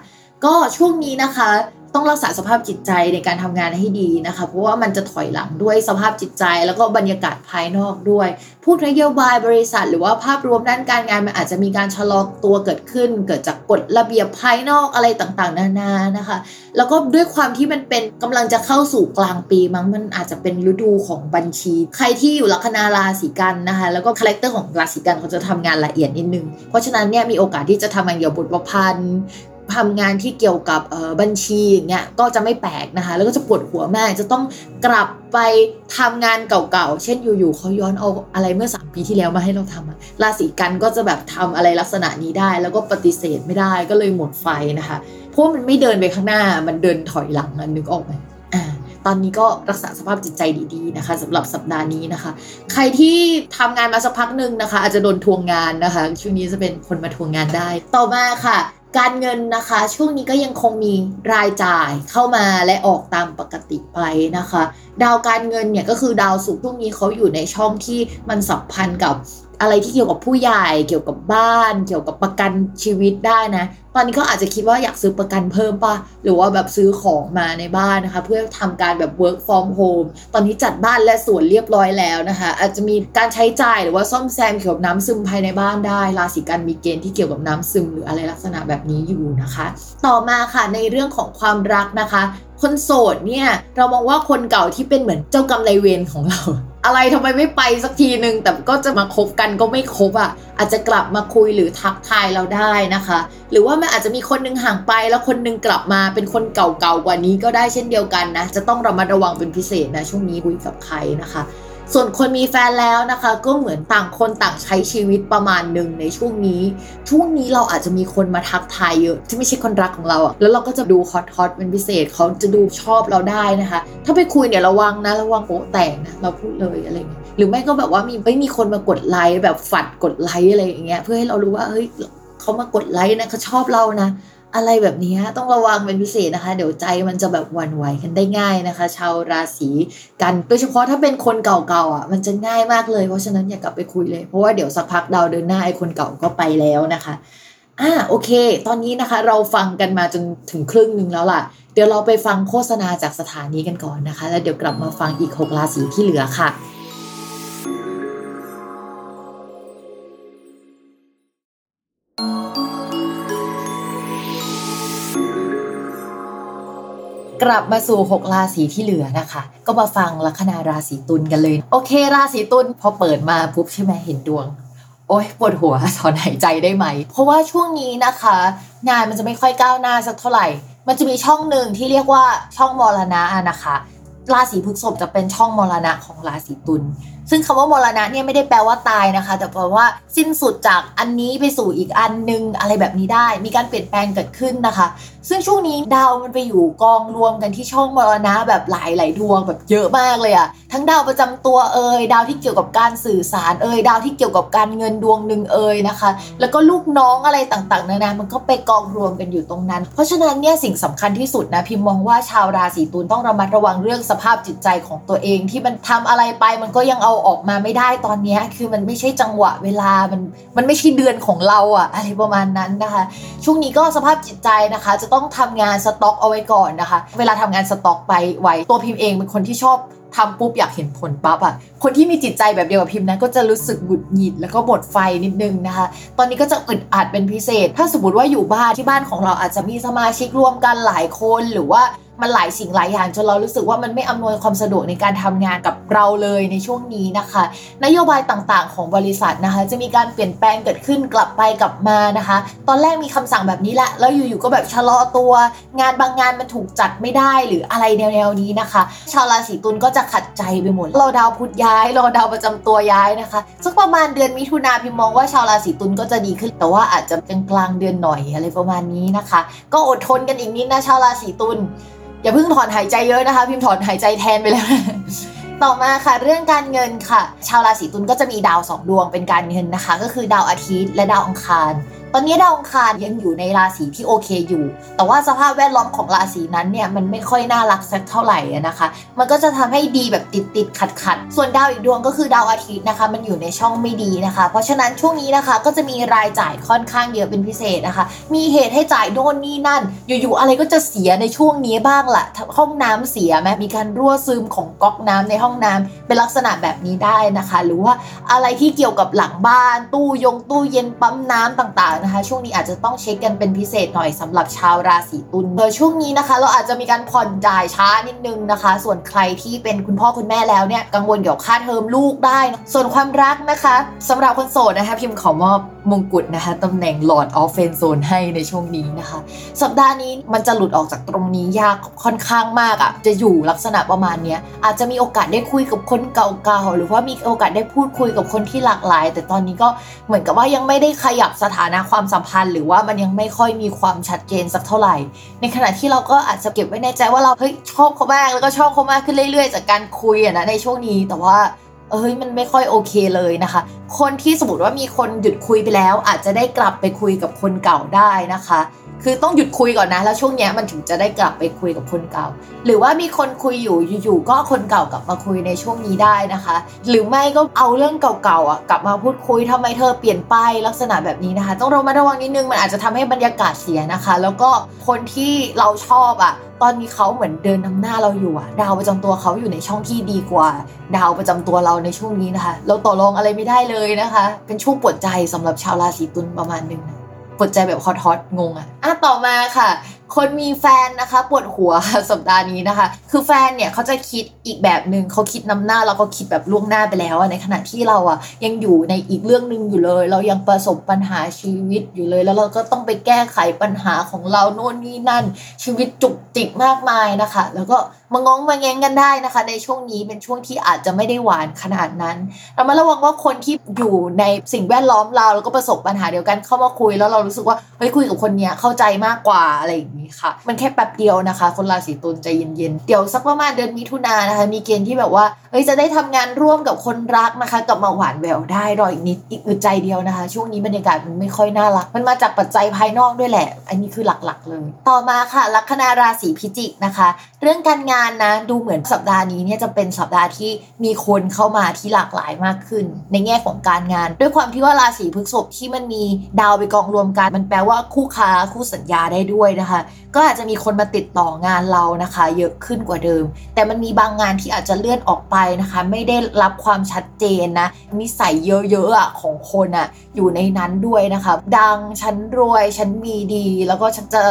ก็ช่วงนี้นะคะ ต้องรักษาสภาพจิตใจในการทำงานให้ดีนะคะ เพราะว่ามันจะถอยหลังด้วยสภาพจิตใจ แล้วก็บรรยากาศภายนอกด้วยพูดนโยบายบริษัท หรือว่าภาพรวมด้านการงานมันอาจจะมีการชะลอตัวเกิดขึ้น เกิดจากกฎระเบียบภายนอกอะไรต่างๆ นานานะคะ แล้วก็ด้วยความที่มันเป็นกำลังจะเข้าสู่กลางปีมั้งมันอาจจะเป็นฤดูของบัญชี ใครที่อยู่ลัคนาราศีกันย์นะคะ แล้วก็ character ของราศีกันย์เขาจะทำงานละเอียดนิดนึงเพราะฉะนั้นเนี่ยมีโอกาสที่จะทำงานเกี่ยวกับบทประพันธ์ ทำงานที่เกี่ยวกับบัญชีอย่างเงี้ยก็จะไม่แปลกนะคะ แล้วก็จะปวดหัวมากจะต้องกลับไปทำงานเก่าๆ เช่นอยู่ๆเขาย้อนเอาอะไรเมื่อ3ปีที่แล้วมาให้เราทำราศีกันย์ก็จะแบบทำอะไรลักษณะนี้ได้ แล้วก็ปฏิเสธไม่ได้ก็เลยหมดไฟนะคะ เพราะมันไม่เดินไปข้างหน้ามันเดินถอยหลังนึกออกไหมอ่าตอนนี้ก็รักษาสภาพจิตใจดีๆนะคะสำหรับสัปดาห์นี้นะคะ ใครที่ทำงานมาสักพักหนึ่งนะคะ อาจจะโดนทวงงานนะคะช่วงนี้จะเป็นคนมาทวงงานได้ ต่อมาค่ะ การเงินนะคะ ช่วงนี้ก็ยังคงมีรายจ่ายเข้ามาและออกตามปกติไปนะคะ ดาวการเงินเนี่ยก็คือดาวศุกร์ช่วงนี้เขาอยู่ในช่องที่มันสัมพันธ์กับ อะไรที่เกี่ยวกับผู้ใหญ่เกี่ยวกับบ้าน เกี่ยวกับประกันชีวิตได้นะ ตอนนี้ก็อาจจะคิดว่าอยากซื้อประกันเพิ่มป่ะหรือว่าแบบซื้อของมาในบ้านนะคะ เพื่อทำการแบบ work from home ตอนนี้จัดบ้านและสวนเรียบร้อยแล้วนะคะ อาจจะมีการใช้จ่ายหรือว่าซ่อมแซมเกี่ยวกับน้ำซึมภายในบ้านได้ราศีกันมีเกณฑ์ที่เกี่ยวกับน้ำซึมหรืออะไรลักษณะแบบนี้อยู่นะคะ ต่อมาค่ะในเรื่องของความรักนะคะ คนโสดเนี่ยเรามองว่าคนเก่าที่เป็นเหมือนเจ้ากรรมนายเวรของเรา อะไรทำไมไม่ไปสักทีนึงแต่ก็จะมาคบกันก็ไม่คบอะ อาจจะกลับมาคุยหรือทักทายเราได้นะคะ หรือว่ามันอาจจะมีคนนึงห่างไปแล้วคนนึงกลับมาเป็นคนเก่าๆกว่านี้ก็ได้เช่นเดียวกันนะ จะต้องระมัดระวังเป็นพิเศษนะ ช่วงนี้คุยกับใครนะคะ ส่วนคนมีแฟนแล้วนะคะ ก็เหมือนต่างคนต่างใช้ชีวิตประมาณหนึ่งในช่วงนี้ ช่วงนี้เราอาจจะมีคนมาทักทายเยอะ ที่ไม่ใช่คนรักของเราอะแล้วเราก็จะดูฮอตฮอตเป็นพิเศษเขาจะดูชอบเราได้นะคะ ถ้าไปคุยเนี่ยระวังนะระวังโป๊แตกนะเราพูดเลยอะไรเงี้ยหรือไม่ก็แบบว่ามีไม่มีคนมากดไลค์แบบฝัดกดไลค์อะไรอย่างเงี้ยเพื่อให้เรารู้ว่าเฮ้ยเขามากดไลค์นะเขาชอบเรานะ อะไรแบบนี้ต้องระวังเป็นพิเศษนะคะ เดี๋ยวใจมันจะแบบวั่นไหวกันได้ง่ายนะคะ ชาวราศีกันโดยเฉพาะถ้าเป็นคนเก่าๆอะมันจะง่ายมากเลยเพราะฉะนั้นอย่ากลับไปคุยเลย เพราะว่าเดี๋ยวสักพักดาวเดินหน้าไอ้คนเก่าก็ไปแล้วนะคะอ่าโอเค ตอนนี้นะคะ เราฟังกันมาจนถึงครึ่งหนึ่งแล้วล่ะ เดี๋ยวเราไปฟังโฆษณาจากสถานีกันก่อนนะคะ แล้วเดี๋ยวกลับมาฟังอีก 6 ราศีที่เหลือค่ะ กลับมาสู่ 6 ราศีที่เหลือนะคะ ก็มาฟังลัคนาราศีตุลกันเลย โอเค ราศีตุลพอเปิดมาปุ๊บใช่ไหมเห็นดวง โอ๊ยปวดหัวถอนหายใจได้ไหม เพราะว่าช่วงนี้นะคะ งานมันจะไม่ค่อยก้าวหน้าสักเท่าไหร่ มันจะมีช่องหนึ่งที่เรียกว่าช่องมรณะนะคะ ราศีพฤษภจะเป็นช่องมรณะของราศีตุลซึ่งคำว่ามรณะเนี่ยไม่ได้แปลว่าตายนะคะ แต่แปลว่าสิ้นสุดจากอันนี้ไปสู่อีกอันนึงอะไรแบบนี้ได้ มีการเปลี่ยนแปลงเกิดขึ้นนะคะ ซึ่งช่วงนี้ดาวมันไปอยู่กองรวมกันที่ช่องมรณะแบบหลายหลายดวงแบบเยอะมากเลยอะทั้งดาวประจำตัวเอ่ยดาวที่เกี่ยวกับการสื่อสารเอ่ยดาวที่เกี่ยวกับการเงินดวงหนึ่งเอ่ยนะคะ แล้วก็ลูกน้องอะไรต่างๆนานามันก็ไปกองรวมกันอยู่ตรงนั้น เพราะฉะนั้นเนี่ยสิ่งสำคัญที่สุดนะพิมมองว่าชาวราศีตุลต้องระมัดระวังเรื่องสภาพจิตใจของตัวเองที่มันทำอะไรไปมันก็ยังเอาออกมาไม่ได้ตอนนี้คือมันไม่ใช่จังหวะเวลามันมันไม่ใช่เดือนของเราอะอะไรประมาณนั้นนะคะ ช่วงนี้ก็สภาพจิตใจนะคะ จะต้องทำงานสต็อกเอาไว้ก่อนนะคะ เวลาทำงานสต็อกไปไว้ตัวพิมพ์เองเป็นคนที่ชอบทำปุ๊บอยากเห็นผลปั๊บอะคนที่มีจิตใจแบบเดียวกับพิมพ์นะก็จะรู้สึกหงุดหงิดแล้วก็หมดไฟนิดนึงนะคะ ตอนนี้ก็จะอึดอัดเป็นพิเศษ ถ้าสมมติว่าอยู่บ้านที่บ้านของเราอาจจะมีสมาชิกร่วมกันหลายคนหรือว่า มันหลายสิ่งหลายอย่างจนเรารู้สึกว่ามันไม่อำนวยความสะดวกในการทำงานกับเราเลยในช่วงนี้นะคะ นโยบายต่างๆ ของบริษัทนะคะ จะมีการเปลี่ยนแปลงเกิดขึ้นกลับไปกลับมานะคะ ตอนแรกมีคำสั่งแบบนี้แหละแล้วอยู่ๆก็แบบชะลอตัว งานบางงานมันถูกจัดไม่ได้หรืออะไรแนวๆนี้นะคะ ชาวราศีตุลก็จะขัดใจไปหมดรอดาวพุธย้ายรอดาวประจำตัวย้ายนะคะสักประมาณเดือนมิถุนาพิมมองว่าชาวราศีตุลก็จะดีขึ้น แต่ว่าอาจจะเป็นกลางเดือนหน่อยอะไรประมาณนี้นะคะ ก็อดทนกันอีกนิดนะชาวราศีตุล อย่าเพิ่งถอนหายใจเยอะนะคะ พิมพ์ถอนหายใจแทนไปแล้ว ต่อมาค่ะเรื่องการเงินค่ะ ชาวราศีตุลก็จะมีดาวสองดวงเป็นการเงินนะคะ ก็คือดาวอาทิตย์และดาวอังคาร ตอนนี้ดาวอังคารยังอยู่ในราศีที่โอเคอยู่ แต่ว่าสภาพแวดล้อมของราศีนั้นเนี่ยมันไม่ค่อยน่ารักสักเท่าไหร่นะคะ มันก็จะทำให้ดีแบบติดติดขัดขัดส่วนดาวอีกดวงก็คือดาวอาทิตย์นะคะ มันอยู่ในช่องไม่ดีนะคะ เพราะฉะนั้นช่วงนี้นะคะก็จะมีรายจ่ายค่อนข้างเยอะเป็นพิเศษนะคะ มีเหตุให้จ่ายโน่นนี่นั่น อยู่ๆอะไรก็จะเสียในช่วงนี้บ้างละห้องน้ำเสียไหมมีการรั่วซึมของก๊อกน้ำในห้องน้ำเป็นลักษณะแบบนี้ได้นะคะ หรือว่าอะไรที่เกี่ยวกับหลังบ้าน ตู้ยงตู้เย็นปั๊มน้ำต่างๆนะคะช่วงนี้อาจจะต้องเช็คกันเป็นพิเศษหน่อยสำหรับชาวราศีตุลโดยช่วงนี้นะคะ เราอาจจะมีการผ่อนจ่ายช้านิดนึงนะคะ ส่วนใครที่เป็นคุณพ่อคุณแม่แล้วเนี่ยกังวลเกี่ยวกับค่าเทอมลูกได้ ส่วนความรักนะคะสำหรับคนโสดนะคะพิมพ์ขอมอบมงกุฎนะคะตำแหน่ง Lord of f r i e n d Zone ให้ในช่วงนี้นะคะ สัปดาห์นี้มันจะหลุดออกจากตรงนี้ยากค่อนข้างมากอะ่ะ จะอยู่ลักษณะประมาณนี้อาจจะมีโอกาสได้คุยกับคนเก่าๆ หรือว่ามีโอกาสได้พูดคุยกับคนที่หลากหลาย แต่ตอนนี้ก็เหมือนกับว่ายังไม่ได้ขยับสถานะความสัมพันธ์ หรือว่ามันยังไม่ค่อยมีความชัดเจนสักเท่าไหร่ ในขณะที่เราก็อาจจะเก็บไว้ในใจว่าเราเฮ้ยชอบเขามากแล้วก็ชอบเขามากขึ้นเรื่อยๆ จากการคุยอะนะในช่วงนี้แต่ว่า เอ้ยมันไม่ค่อยโอเคเลยนะคะ คนที่สมมติว่ามีคนหยุดคุยไปแล้ว อาจจะได้กลับไปคุยกับคนเก่าได้นะคะ คือต้องหยุดคุยก่อนนะ แล้วช่วงเนี้ยมันถึงจะได้กลับไปคุยกับคนเก่า หรือว่ามีคนคุยอยู่อยู่ๆก็คนเก่ากลับมาคุยในช่วงนี้ได้นะคะ หรือไม่ก็เอาเรื่องเก่าๆอะกลับมาพูดคุยทำไมเธอเปลี่ยนไปลักษณะแบบนี้นะคะ ต้องระมัดระวังนิดนึงมันอาจจะทำให้บรรยากาศเสียนะคะ แล้วก็คนที่เราชอบอะตอนนี้เขาเหมือนเดินนำหน้าเราอยู่อะดาวประจำตัวเขาอยู่ในช่องที่ดีกว่า ดาวประจำตัวเราในช่วงนี้นะคะ เราต่อรองอะไรไม่ได้เลยนะคะ เป็นช่วงปวดใจสำหรับชาวราศีตุลประมาณหนึงนะ ปวดใจแบบคอทอดงงอะอะต่อมาค่ะ คนมีแฟนนะคะ ปวดหัวสัปดาห์นี้นะคะ คือแฟนเนี่ยเขาจะคิดอีกแบบหนึ่งเขาคิดนำหน้าแล้วก็คิดแบบล่วงหน้าไปแล้วอะในขณะที่เราอะยังอยู่ในอีกเรื่องหนึ่งอยู่เลย เรายังประสบปัญหาชีวิตอยู่เลย แล้วเราก็ต้องไปแก้ไขปัญหาของเราโน่นนี่นั่น ชีวิตจุกจิกมากมายนะคะ แล้วก็ มางองมาแงงกันได้นะคะ ในช่วงนี้เป็นช่วงที่อาจจะไม่ได้หวานขนาดนั้นเรามาระวังว่าคนที่อยู่ในสิ่งแวดล้อมเราแล้วก็ประสบปัญหาเดียวกันเข้ามาคุย แล้วเรารู้สึกว่าเฮ้ยคุยกับคนเนี้ยเข้าใจมากกว่าอะไรอย่างนี้ค่ะ มันแค่แป๊บเดียวนะคะ คนราศีตุลใจเย็นๆเดี๋ยวสักประมาณเดือนมิถุนายนนะคะ มีเกณฑ์ที่แบบว่าเฮ้ยจะได้ทำงานร่วมกับคนรักนะคะกลับมาหวานแววได้รออีกนิดอีกอึดใจเดียวนะคะ ช่วงนี้บรรยากาศมันไม่ค่อยน่ารัก มันมาจากปัจจัยภายนอกด้วยแหละ อันนี้คือหลักๆเลย ต่อมาค่ะลัคนาราศีพิจิกนะคะ เรื่องการงานนะ ดูเหมือนสัปดาห์นี้เนี่ยจะเป็นสัปดาห์ที่มีคนเข้ามาที่หลากหลายมากขึ้น ในแง่ของการงาน ด้วยความที่ว่าราศีพฤษภที่มันมีดาวไปกองรวมกัน มันแปลว่าคู่ค้าคู่สัญญาได้ด้วยนะคะ ก็อาจจะมีคนมาติดต่องานเรานะคะ เยอะขึ้นกว่าเดิม แต่มันมีบางงานที่อาจจะเลื่อนออกไปนะคะ ไม่ได้รับความชัดเจนนะนิสัยเยอะๆของคนอะอยู่ในนั้นด้วยนะคะ ดังฉันรวยฉันมีดี แล้วก็ฉันจะ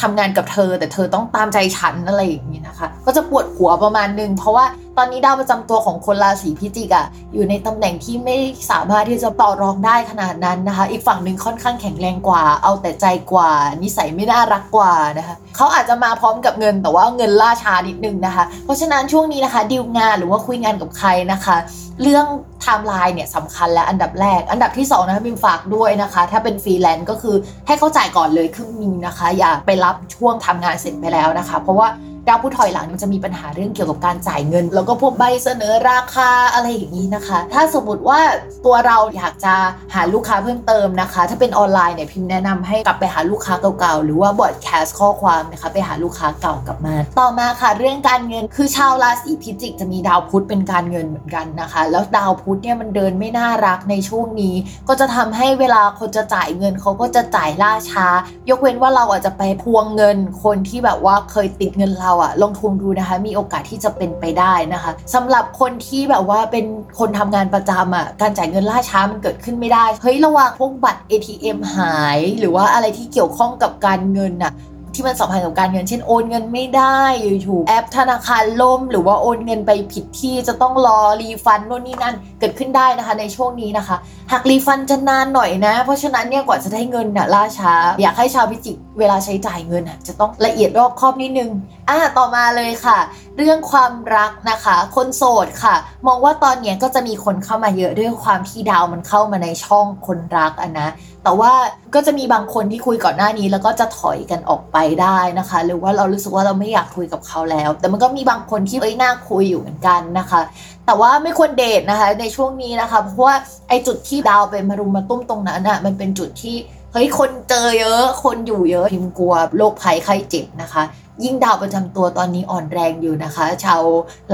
ทำงานกับเธอ แต่เธอต้องตามใจฉันอะไรอย่างนี้นะคะ ก็จะปวดหัวประมาณนึงเพราะว่า ตอนนี้ดาวประจำตัวของคนราศีพิจิกอะอยู่ในตำแหน่งที่ไม่สามารถที่จะต่อรองได้ขนาดนั้นนะคะ อีกฝั่งหนึ่งค่อนข้างแข็งแรงกว่า เอาแต่ใจกว่า นิสัยไม่น่ารักกว่านะคะเขาอาจจะมาพร้อมกับเงินแต่ว่าเงินล่าช้านิดนึงนะคะ เพราะฉะนั้นช่วงนี้นะคะดีลงานหรือว่าคุยงานกับใครนะคะ เรื่องไทม์ไลน์เนี่ยสำคัญและอันดับแรก อันดับที่2นะคะบิมฝากด้วยนะคะ ถ้าเป็นฟรีแลนซ์ก็คือให้เขาจ่ายก่อนเลยครึ่งนึงนะคะ อย่าไปรับช่วงทำงานเสร็จไปแล้วนะคะ เพราะว่าดาวผู้ถอยหลังมันจะมีปัญหาเรื่องเกี่ยวกับการจ่ายเงิน แล้วก็พวกใบเสนอราคาอะไรอย่างนี้นะคะ ถ้าสมมติว่าตัวเราอยากจะหาลูกค้าเพิ่มเติมนะคะ ถ้าเป็นออนไลน์เนี่ยพิมแนะนำให้กลับไปหาลูกค้าเก่าๆ หรือว่าบอดแคสต์ข้อความนะคะไปหาลูกค้าเก่ากลับมา ต่อมาค่ะเรื่องการเงินคือชาวราศีพิจิกจะมีดาวพุธเป็นการเงินเหมือนกันนะคะ แล้วดาวพุธเนี่ยมันเดินไม่น่ารักในช่วงนี้ ก็จะทำให้เวลาคนจะจ่ายเงินเขาก็จะจ่ายล่าช้า ยกเว้นว่าเราอาจจะไปพวงเงินคนที่แบบว่าเคยติดเงินเราอะลงทุนดูนะคะ มีโอกาสที่จะเป็นไปได้นะคะสำหรับคนที่แบบว่าเป็นคนทำงานประจำอะการจ่ายเงินล่าช้ามันเกิดขึ้นไม่ได้เฮ้ยระวังพวกบัตร ATM หาย หรือว่าอะไรที่เกี่ยวข้องกับการเงินอะที่มันสัมพันธ์กับการเงินเช่นโอนเงินไม่ได้อยู่ๆแอปธนาคารล่ม หรือว่าโอนเงินไปผิดที่จะต้องรอรีฟันโน่นนี่นั่นเกิดขึ้นได้นะคะในช่วงนี้นะคะ หากรีฟันจะนานหน่อยนะ เพราะฉะนั้นเนี่ยกว่าจะได้เงินน่ะล่าช้า อยากให้ชาวพิจิก เวลาใช้จ่ายเงินน่ะจะต้องละเอียดรอบคอบนิดนึงอะต่อมาเลยค่ะ เรื่องความรักนะคะ คนโสดค่ะ มองว่าตอนเนี้ยก็จะมีคนเข้ามาเยอะด้วยความที่ดาวมันเข้ามาในช่องคนรักอะนะแต่ว่าก็จะมีบางคนที่คุยก่อนหน้านี้ แล้วก็จะถอยกันออกไปได้นะคะ หรือว่าเรารู้สึกว่าเราไม่อยากคุยกับเขาแล้ว แต่มันก็มีบางคนที่เอ้ยน่าคุยอยู่เหมือนกันนะคะ แต่ว่าไม่ควรเดทนะคะในช่วงนี้นะคะ เพราะว่าไอ้จุดที่ดาวเป็นมารุมมาตุ้มตรงนั้นอะมันเป็นจุดที่ เฮ้ยคนเจอเยอะ คนอยู่เยอะพิมกลัวโรคภัยไข้เจ็บนะคะ ยิ่งดาวประจำตัวตอนนี้อ่อนแรงอยู่นะคะ ชาว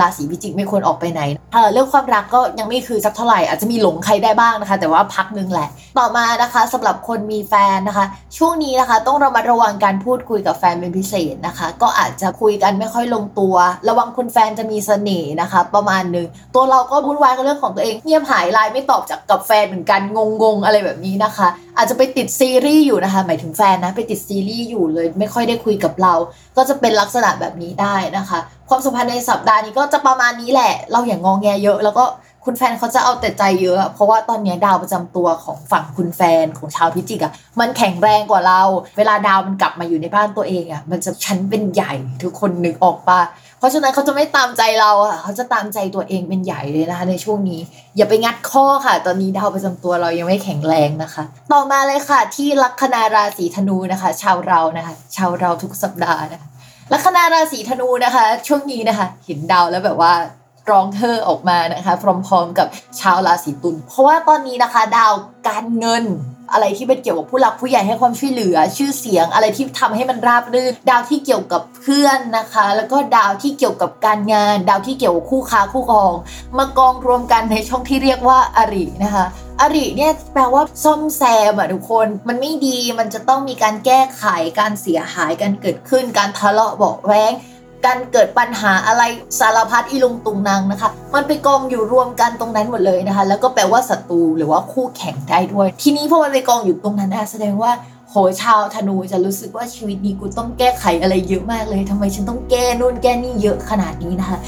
ราศีพิจิกไม่ควรออกไปไหนเออเรื่องความรักก็ยังไม่คือสักเท่าไหร่อาจจะมีหลงใครได้บ้างนะคะ แต่ว่าพักนึงแหละ ต่อมานะคะสำหรับคนมีแฟนนะคะ ช่วงนี้นะคะต้องระมัดระวังการพูดคุยกับแฟนเป็นพิเศษนะคะ ก็อาจจะคุยกันไม่ค่อยลงตัว ระวังคุณแฟนจะมีเสน่ห์นะคะ ประมาณนึงตัวเราก็วุ่นวายกับเรื่องของตัวเองเงียบหายไลน์ไม่ตอบจากกับแฟนเหมือนกันงงๆอะไรแบบนี้นะคะ อาจจะไปติดซีรีส์อยู่นะคะ หมายถึงแฟนนะไปติดซีรีส์อยู่เลย ไม่ค่อยได้คุยกับเราก็จะเป็นลักษณะแบบนี้ได้นะคะ ความสัมพันธ์ในสัปดาห์นี้ก็จะประมาณนี้แหละ เราอย่างงองแงเยอะ แล้วก็คุณแฟนเขาจะเอาแต่ใจเยอะ เพราะว่าตอนนี้ดาวประจำตัวของฝั่งคุณแฟนของชาวพิจิกอะมันแข็งแรงกว่าเรา เวลาดาวมันกลับมาอยู่ในบ้านตัวเองอะมันจะชั้นเป็นใหญ่ทุกคนนึกออกปะเพราะฉะนั้นเขาจะไม่ตามใจเราอะเขาจะตามใจตัวเองเป็นใหญ่เลยนะคะในช่วงนี้ อย่าไปงัดข้อค่ะ ตอนนี้ดาวประจำตัวเรายังไม่แข็งแรงนะคะ ต่อมาเลยค่ะ ที่ลัคนาราศีธนูนะคะ ชาวเรานะคะ ชาวเราทุกสัปดาห์นะคะ ลัคนาราศีธนูนะคะ ช่วงนี้นะคะเห็นดาวแล้วแบบว่าร้องเธอออกมานะคะพร้อมๆกับชาวราศีตุลเพราะว่าตอนนี้นะคะ ดาวการเงิน อะไรที่เป็นเกี่ยวกับผู้หลักผู้ใหญ่ให้ความช่วยเหลือ ชื่อเสียงอะไรที่ทำให้มันราบรื่น ดาวที่เกี่ยวกับเพื่อนนะคะ แล้วก็ดาวที่เกี่ยวกับการงาน ดาวที่เกี่ยวกับคู่ค้าคู่ครอง มากองรวมกันในช่องที่เรียกว่าอรินะคะอริเนี่ยแปลว่าซ่อมแซมอะทุกคนมันไม่ดีมันจะต้องมีการแก้ไขการเสียหายการเกิดขึ้น การทะเลาะเบาแว้ง การเกิดปัญหาอะไรสารพัดอีลุงตุงนางนะคะ มันไปกองอยู่รวมกันตรงนั้นหมดเลยนะคะ แล้วก็แปลว่าศัตรูหรือว่าคู่แข่งได้ด้วย ทีนี้พอมันไปกองอยู่ตรงนั้นนะแสดงว่า หชาวธนูจะรู้สึกว่าชีวิตนี้กูต้องแก้ไขอะไรเยอะมากเลยทำไมฉันต้องแก้นู่นแก้นี่เยอะขนาดนี้นะคะ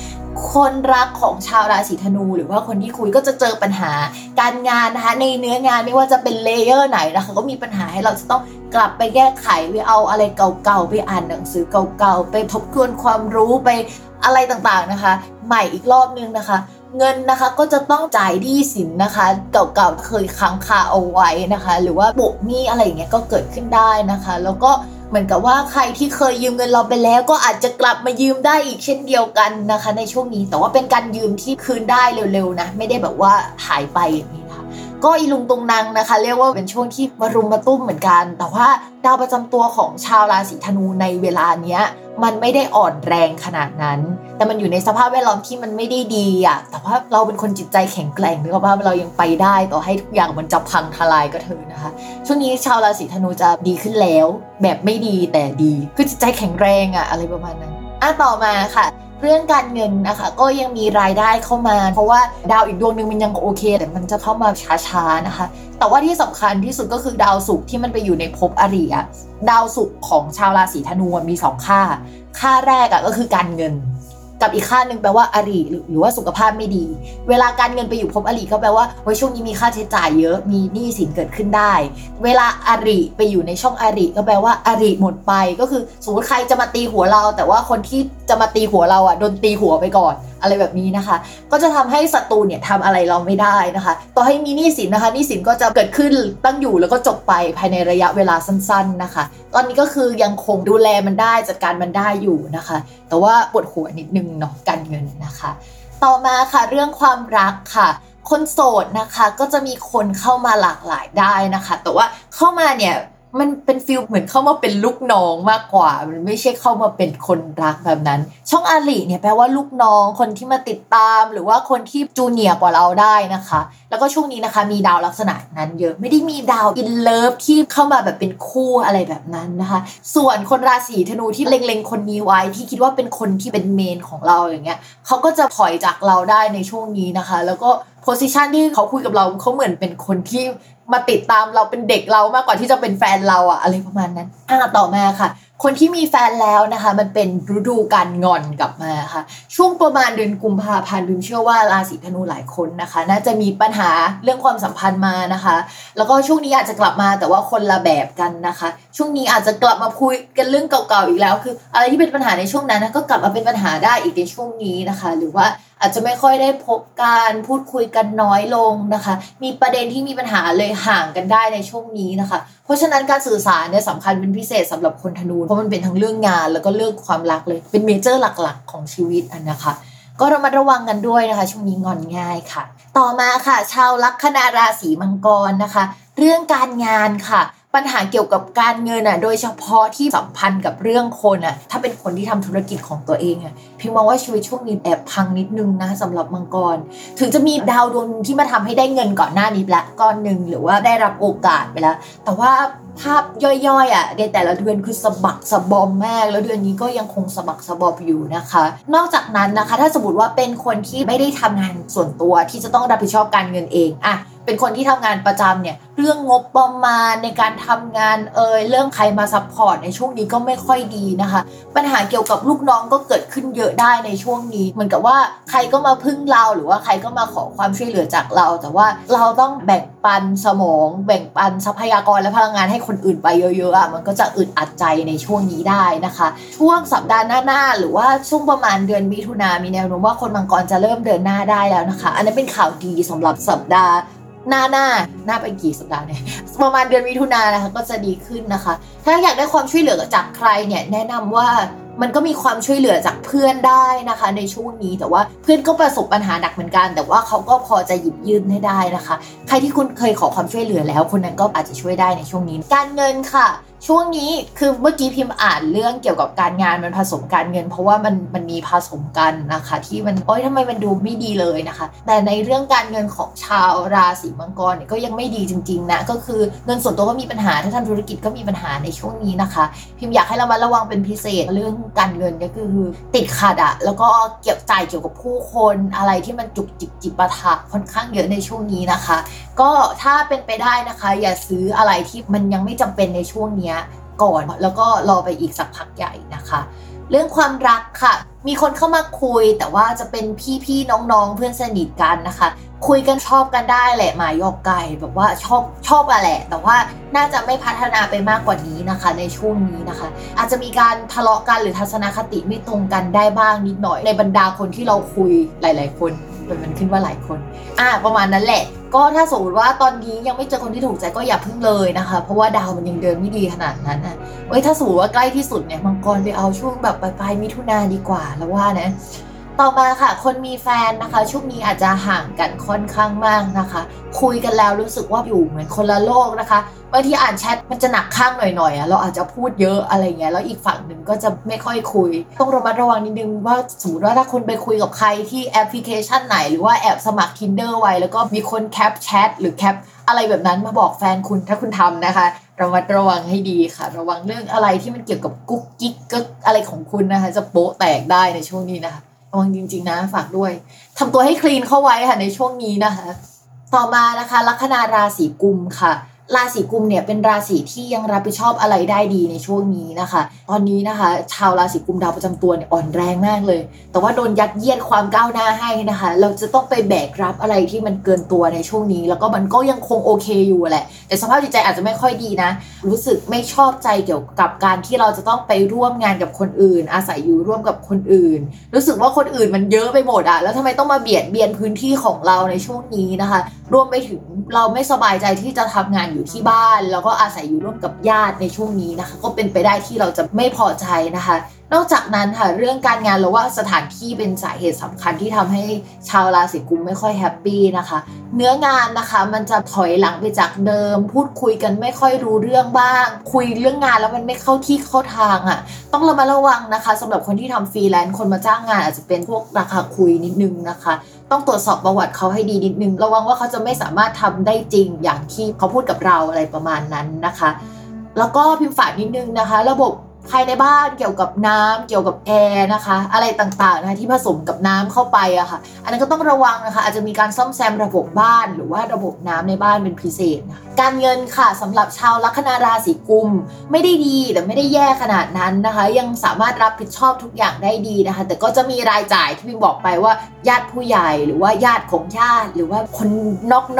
คนรักของชาวราศีธนู หรือว่าคนที่คุยก็จะเจอปัญหาการงานนะคะในเนื้องานไม่ว่าจะเป็นเลเยอร์ไหนนะคะก็มีปัญหาให้เราจะต้องกลับไปแก้ไขไปเอาอะไรเก่าๆไปอ่านหนังสือเก่าๆไปทบทวนความรู้ไปอะไรต่างๆนะคะ ใหม่อีกรอบนึงนะคะ เงินนะคะก็จะต้องจ่ายที่สินนะคะ เก่าๆเคยค้างคาเอาไว้นะคะ หรือว่าโบกหนี้อะไรอย่างเงี้ยก็เกิดขึ้นได้นะคะ แล้วก็เหมือนกับว่าใครที่เคยยืมเงินเราไปแล้วก็อาจจะกลับมายืมได้อีกเช่นเดียวกันนะคะ ในช่วงนี้แต่ว่าเป็นการยืมที่คืนได้เร็วๆนะ ไม่ได้แบบว่าหายไปอย่างนี้นะคะ ก็อีลุงตุงนางนะคะ เรียกว่าเป็นช่วงที่มารุมมาตุ้มเหมือนกัน แต่ว่าดาวประจำตัวของชาวราศีธนูในเวลาเนี้ยมันไม่ได้อ่อนแรงขนาดนั้น แต่มันอยู่ในสภาพแวดล้อมที่มันไม่ได้ดีอะแต่ว่าเราเป็นคนจิตใจแข็งแกร่งนึกว่าเรายังไปได้ต่อให้ทุกอย่างมันจะพังทลายก็เถอะนะคะ ช่วงนี้ชาวราศีธนูจะดีขึ้นแล้ว แบบไม่ดีแต่ดี คือจิตใจแข็งแรงอะอะไรประมาณนั้นอะต่อมาค่ะ เรื่องการเงินนะคะ ก็ยังมีรายได้เข้ามา เพราะว่าดาวอีกดวงหนึ่งมันยังโอเค แต่มันจะเข้ามาช้าๆนะคะ แต่ว่าที่สำคัญที่สุดก็คือดาวศุกร์ที่มันไปอยู่ในภพอริอะดาวศุกร์ของชาวราศีธนูมีสองค่า ค่าแรกอะก็คือการเงิน กับอีกค่าหนึ่งแปลว่าอริหรือหรือว่าสุขภาพไม่ดี เวลาการเงินไปอยู่ภพอริก็แปลว่าเฮ้ยช่วงนี้มีค่าใช้จ่ายเยอะมีหนี้สินเกิดขึ้นได้ เวลาอริไปอยู่ในช่องอริก็แปลว่าอริหมดไป ก็คือสมมติใครจะมาตีหัวเรา แต่ว่าคนที่จะมาตีหัวเราอะโดนตีหัวไปก่อนอะไรแบบนี้นะคะ ก็จะทำให้ศัตรูเนี่ยทำอะไรเราไม่ได้นะคะ ต่อให้มีหนี้สินนะคะหนี้สินก็จะเกิดขึ้นตั้งอยู่แล้วก็จบไปภายในระยะเวลาสั้น ๆนะคะ ตอนนี้ก็คือยังคงดูแลมันได้จัดการมันได้อยู่นะคะ แต่ว่าปวดหัวนิดนึงเนาะการเงินนะคะ ต่อมาค่ะเรื่องความรักค่ะคนโสดนะคะก็จะมีคนเข้ามาหลากหลายได้นะคะ แต่ว่าเข้ามาเนี่ย มันเป็น feel เหมือนเข้ามาเป็นลูกน้องมากกว่า มันไม่ใช่เข้ามาเป็นคนรักแบบนั้น ช่องอริเนี่ยแปลว่าลูกน้องคนที่มาติดตาม หรือว่าคนที่จูเนียกว่าเราได้นะคะ แล้วก็ช่วงนี้นะคะ มีดาวลักษณะนั้นเยอะไม่ได้มีดาว in love ที่เข้ามาแบบเป็นคู่อะไรแบบนั้นนะคะ ส่วนคนราศีธนูที่เล็งๆคนนี้ไว้ที่คิดว่าเป็นคนที่เป็นเมนของเราอย่างเงี้ยเขาก็จะถอยจากเราได้ในช่วงนี้นะคะ แล้วก็โพสิชันที่เขาคุยกับเราเขาเหมือนเป็นคนที่ มาติดตามเราเป็นเด็กเรามากกว่าที่จะเป็นแฟนเราอะอะไรประมาณนั้นอะต่อมาค่ะ คนที่มีแฟนแล้วนะคะ มันเป็นฤดูการงอนกลับมาค่ะ ช่วงประมาณเดือนกุมภาพันธ์บิมเชื่อว่าราศีธนูหลายคนนะคะ น่าจะมีปัญหาเรื่องความสัมพันธ์มานะคะ แล้วก็ช่วงนี้อาจจะกลับมาแต่ว่าคนละแบบกันนะคะ ช่วงนี้อาจจะกลับมาคุยกันเรื่องเก่าๆอีกแล้ว คือ อะไรที่เป็นปัญหาในช่วงนั้นนะก็กลับมาเป็นปัญหาได้อีกในช่วงนี้นะคะ หรือว่า อาจจะไม่ค่อยได้พบการพูดคุยกันน้อยลงนะคะ มีประเด็นที่มีปัญหาเลยห่างกันได้ในช่วงนี้นะคะ เพราะฉะนั้นการสื่อสารเนี่ยสำคัญเป็นพิเศษสำหรับคนธนู เพราะมันเป็นทั้งเรื่องงานแล้วก็เรื่องความรักเลย เป็นเมเจอร์หลักๆ ของชีวิตอันนะคะก็ระมัดระวังกันด้วยนะคะ ช่วงนี้งอนง่ายค่ะ ต่อมาค่ะ ชาวลัคนาราศีมังกรนะคะ เรื่องการงานค่ะ ปัญหาเกี่ยวกับการเงินอะ โดยเฉพาะที่สัมพันธ์กับเรื่องคนอะ ถ้าเป็นคนที่ทำธุรกิจของตัวเองอะพิมมองว่าชีวิตช่วงนี้แอบพังนิดนึงนะสำหรับมังกร ถึงจะมีดาวดวงที่มาทำให้ได้เงินก่อนหน้านี้ละก้อนหนึ่งหรือว่าได้รับโอกาสไปแล้ว แต่ว่าภาพย่อยๆอะในแต่ละเดือนคือสะบักสะบอมมาก แล้วเดือนนี้ก็ยังคงสะบักสะบอมอยู่นะคะ นอกจากนั้นนะคะ ถ้าสมมติว่าเป็นคนที่ไม่ได้ทำงานส่วนตัวที่จะต้องรับผิดชอบการเงินเองอะ เป็นคนที่ทำงานประจำเนี่ย เรื่องงบประมาณในการทำงานเอยเรื่องใครมา support ในช่วงนี้ก็ไม่ค่อยดีนะคะ ปัญหาเกี่ยวกับลูกน้องก็เกิดขึ้นเยอะได้ในช่วงนี้ เหมือนกับว่าใครก็มาพึ่งเราหรือว่าใครก็มาขอความช่วยเหลือจากเรา แต่ว่าเราต้องแบ่งปันสมอง แบ่งปันทรัพยากรและพลังงานให้คนอื่นไปเยอะๆอะมันก็จะอึดอัดใจในช่วงนี้ได้นะคะ ช่วงสัปดาห์หน้าๆหรือว่าช่วงประมาณเดือนมิถุนามีแนวโน้มว่าคนมังกรจะเริ่มเดินหน้าได้แล้วนะคะ อันนั้นเป็นข่าวดีสำหรับสัปดาห์ หน้าหน้าหน้าไปกี่สัปดาห์เนี่ยประมาณเดือนมิถุนายนนะคะก็จะดีขึ้นนะคะ ถ้าอยากได้ความช่วยเหลือจากใครเนี่ยแนะนำว่ามันก็มีความช่วยเหลือจากเพื่อนได้นะคะ ในช่วงนี้แต่ว่าเพื่อนก็ประสบปัญหาหนักเหมือนกัน แต่ว่าเขาก็พอจะหยิบยื่นให้ได้นะคะ ใครที่คุณเคยขอความช่วยเหลือแล้ว คนนั้นก็อาจจะช่วยได้ในช่วงนี้ การเงินค่ะ ช่วงนี้คือเมื่อกี้พิมพ์อ่านเรื่องเกี่ยวกับการงานมันผสมการเงิน เพราะว่ามันมันมีผสมกันนะคะ ที่มันโอ๊ยทำไมมันดูไม่ดีเลยนะคะ แต่ในเรื่องการเงินของชาวราศีมังกรเนี่ยก็ยังไม่ดีจริงๆนะก็คือเงินส่วนตัวก็มีปัญหาถ้าทำธุรกิจก็มีปัญหาในช่วงนี้นะคะ พิมพ์อยากให้เรามาระวังเป็นพิเศษเรื่องการเงินก็คือติดขัดอะแล้วก็เกี่ยวจ่ายเกี่ยวกับผู้คนอะไรที่มันจุกจิกจิปาถะค่อนข้างเยอะในช่วงนี้นะคะ ก็ถ้าเป็นไปได้นะคะ อย่าซื้ออะไรที่มันยังไม่จำเป็นในช่วงเนี้ยก่อนแล้วก็รอไปอีกสักพักใหญ่นะคะ เรื่องความรักค่ะ มีคนเข้ามาคุยแต่ว่าจะเป็นพี่ๆน้องๆ เพื่อนสนิทกันนะคะ คุยกันชอบกันได้แหละหมายยอกไก่แบบว่าชอบชอบอะแหละ แต่ว่าน่าจะไม่พัฒนาไปมากกว่านี้นะคะ ในช่วงนี้นะคะ อาจจะมีการทะเลาะกันหรือทัศนคติไม่ตรงกันได้บ้างนิดหน่อยในบรรดาคนที่เราคุยหลาย ๆ คน มันขึ้นว่าหลายคน อ่า ประมาณนั้นแหละ ก็ถ้าสมมติว่าตอนนี้ยังไม่เจอคนที่ถูกใจก็อย่าพึ่งเลยนะคะ เพราะว่าดาวมันยังเดินไม่ดีขนาดนั้นนะเว้ยถ้าสมมติว่าใกล้ที่สุดเนี่ยมังกรไปเอาช่วงแบบปลายๆมิถุนาดีกว่าแล้วว่านะ ต่อมาค่ะ คนมีแฟนนะคะ ช่วงนี้อาจจะห่างกันค่อนข้างมากนะคะ คุยกันแล้วรู้สึกว่าอยู่เหมือนคนละโลกนะคะบางทีอ่านแชทมันจะหนักข้างหน่อยๆอะเราอาจจะพูดเยอะอะไรเงี้ยแล้วอีกฝั่งหนึ่งก็จะไม่ค่อยคุย ต้องระมัดระวังนิดนึงว่าสมมติว่าถ้าคุณไปคุยกับใครที่แอปพลิเคชันไหน หรือว่าแอบสมัคร Tinder ไว้ แล้วก็มีคน cap chat หรือ cap อะไรแบบนั้นมาบอกแฟนคุณถ้าคุณทำนะคะ ระมัดระวังให้ดีค่ะ ระวังเรื่องอะไรที่มันเกี่ยวกับกุ๊กกิ๊กก็อะไรของคุณนะคะ จะโป๊ะแตกได้ในช่วงนี้นะคะ ระวังจริงๆนะฝากด้วยทำตัวให้ clean เข้าไว้ค่ะในช่วงนี้นะคะ ต่อมานะคะ ลัคนาราศีกุมภ์ค่ะ ราศีกุมภ์เนี่ยเป็นราศีที่ยังรับผิดชอบอะไรได้ดีในช่วงนี้นะคะ ตอนนี้นะคะ ชาวราศีกุมดาวประจำตัวเนี่ยอ่อนแรงมากเลย แต่ว่าโดนยัดเยียดความก้าวหน้าให้นะคะ เราจะต้องไปแบกรับอะไรที่มันเกินตัวในช่วงนี้ แล้วก็มันก็ยังคงโอเคอยู่แหละ แต่สภาพจิตใจอาจจะไม่ค่อยดีนะ รู้สึกไม่ชอบใจเกี่ยวกับการที่เราจะต้องไปร่วมงานกับคนอื่น อาศัยอยู่ร่วมกับคนอื่น รู้สึกว่าคนอื่นมันเยอะไปหมดอะแล้วทำไมต้องมาเบียดเบียนพื้นที่ของเราในช่วงนี้นะคะ รวมไปถึงเราไม่สบายใจที่จะทำงานอยู่ที่บ้าน แล้วก็อาศัยอยู่ร่วมกับญาติในช่วงนี้นะคะ ก็เป็นไปได้ที่เราจะไม่พอใจนะคะ นอกจากนั้นค่ะเรื่องการงานเราว่าสถานที่เป็นสาเหตุสำคัญที่ทำให้ชาวราศีกุมภ์ไม่ค่อย happy นะคะ เนื้องานนะคะมันจะถอยหลังไปจากเดิม พูดคุยกันไม่ค่อยรู้เรื่องบ้าง คุยเรื่องงานแล้วมันไม่เข้าที่เข้าทางอะค่ะต้องระมัดระวังนะคะสำหรับคนที่ทำฟรีแลนซ์คนมาจ้างงานอาจจะเป็นพวกราคาคุยนิดนึงนะคะ ต้องตรวจสอบประวัติเขาให้ดีนิดนึง ระวังว่าเขาจะไม่สามารถทำได้จริงอย่างที่เขาพูดกับเราอะไรประมาณนั้นนะคะ แล้วก็พิมพ์ฝากนิดนึงนะคะ ระบบ ภายในบ้านเกี่ยวกับน้ำเกี่ยวกับแอร์นะคะ อะไรต่างๆนะคะที่ผสมกับน้ำเข้าไปอะคะ่ะ อันนั้นก็ต้องระวังนะคะ อาจจะมีการซ่อมแซมระบบบ้าน หรือว่าระบบน้ำในบ้านเป็นพิเศษนะการเงินค่ะสำหรับชาวลัคนาราศีกุม ไม่ได้ดีแต่ไม่ได้แย่ขนาดนั้นนะคะ ยังสามารถรับผิดชอบทุกอย่างได้ดีนะคะ แต่ก็จะมีรายจ่ายที่พิมบอกไปว่าญาติผู้ใหญ่หรือว่าญาติของญาติหรือว่าคน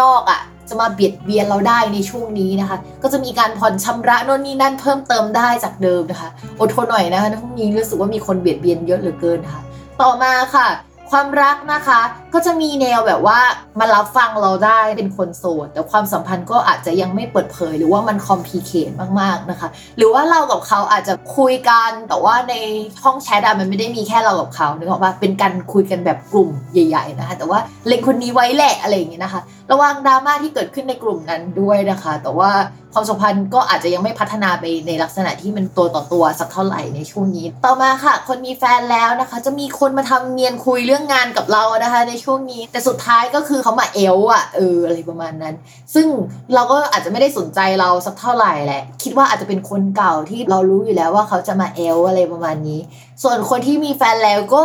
นอกๆอะ่ะ จะมาเบียดเบียนเราได้ในช่วงนี้นะคะ ก็จะมีการผ่อนชำระโน่นนี่นั่นเพิ่มเติมได้จากเดิมนะคะ อดทนหน่อยนะคะในพวกนี้รู้สึกว่ามีคนเบียดเบียนเยอะเหลือเกินค่ะต่อมาค่ะ ความรักนะคะ ก็จะมีแนวแบบว่ามารับฟังเราได้เป็นคนโสด แต่ความสัมพันธ์ก็อาจจะยังไม่เปิดเผย หรือว่ามันคอมพลีเคทมากๆนะคะ หรือว่าเรากับเขาอาจจะคุยกันแต่ว่าในห้องแชทอะมันไม่ได้มีแค่เรากับเขานึกออกปะเป็นการคุยกันแบบกลุ่มใหญ่ ๆ นะคะ แต่ว่าเล็งคนนี้ไว้แหละอะไรอย่างเงี้ยนะคะ ระวังดราม่าที่เกิดขึ้นในกลุ่มนั้นด้วยนะคะ แต่ว่าความสัมพันธ์ก็อาจจะยังไม่พัฒนาไปในลักษณะที่มันตัวต่อตัวสักเท่าไหร่ในช่วงนี้ ต่อมาค่ะ คนมีแฟนแล้วนะคะ จะมีคนมาทำเนียนคุยเรื่องงานกับเรานะคะ ในช่วงนี้ แต่สุดท้ายก็คือเขามาเอลอะเอออะไรประมาณนั้น ซึ่งเราก็อาจจะไม่ได้สนใจเราสักเท่าไหร่แหละ คิดว่าอาจจะเป็นคนเก่าที่เรารู้อยู่แล้วว่าเขาจะมาเอลอะไรประมาณนี้ ส่วนคนที่มีแฟนแล้วก็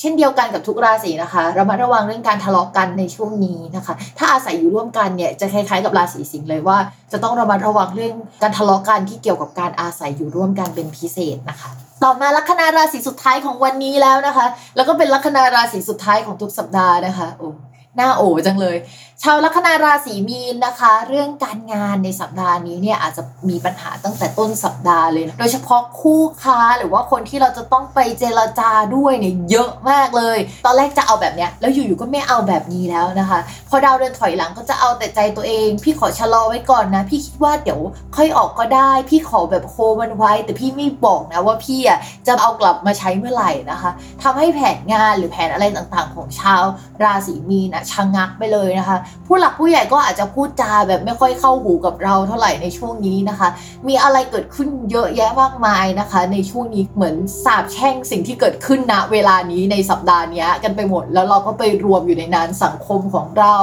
เช่นเดียวกันกับทุกราศีนะคะระมัดระวังเรื่องการทะเลาะกันในช่วงนี้นะคะ ถ้าอาศัยอยู่ร่วมกันเนี่ยจะคล้ายๆกับราศีสิงห์เลยว่า จะต้องระมัดระวังเรื่องการทะเลาะกันที่เกี่ยวกับการอาศัยอยู่ร่วมกันเป็นพิเศษนะคะ ต่อมาลัคนาราศีสุดท้ายของวันนี้แล้วนะคะ แล้วก็เป็นลัคนาราศีสุดท้ายของทุกสัปดาห์นะคะโอ้หน้าโอจังเลยชาวลัคนาราศีมีนนะคะ เรื่องการงานในสัปดาห์นี้เนี่ยอาจจะมีปัญหาตั้งแต่ต้นสัปดาห์เลยนะโดยเฉพาะคู่ค้าหรือว่าคนที่เราจะต้องไปเจรจาด้วยเนี่ยเยอะมากเลย ตอนแรกจะเอาแบบเนี้ยแล้วอยู่ๆก็ไม่เอาแบบนี้แล้วนะคะ พอดาวเดินถอยหลังก็จะเอาแต่ใจตัวเอง พี่ขอชะลอไว้ก่อนนะ พี่คิดว่าเดี๋ยวค่อยออกก็ได้ พี่ขอแบบโฮมันไว้ แต่พี่ไม่บอกนะว่าพี่อะจะเอากลับมาใช้เมื่อไหร่นะคะทำให้แผนงานหรือแผนอะไรต่างๆ ของชาวราศีมีนะชะงักไปเลยนะคะผู้หลักผู้ใหญ่ก็อาจจะพูดจาแบบไม่ค่อยเข้าหูกับเราเท่าไหร่ในช่วงนี้นะคะ มีอะไรเกิดขึ้นเยอะแยะมากมายนะคะ ในช่วงนี้เหมือนสาบแช่งสิ่งที่เกิดขึ้นณเวลานี้ในสัปดาห์นี้กันไปหมด แล้วเราก็ไปรวมอยู่ในนั้นสังคมของเรา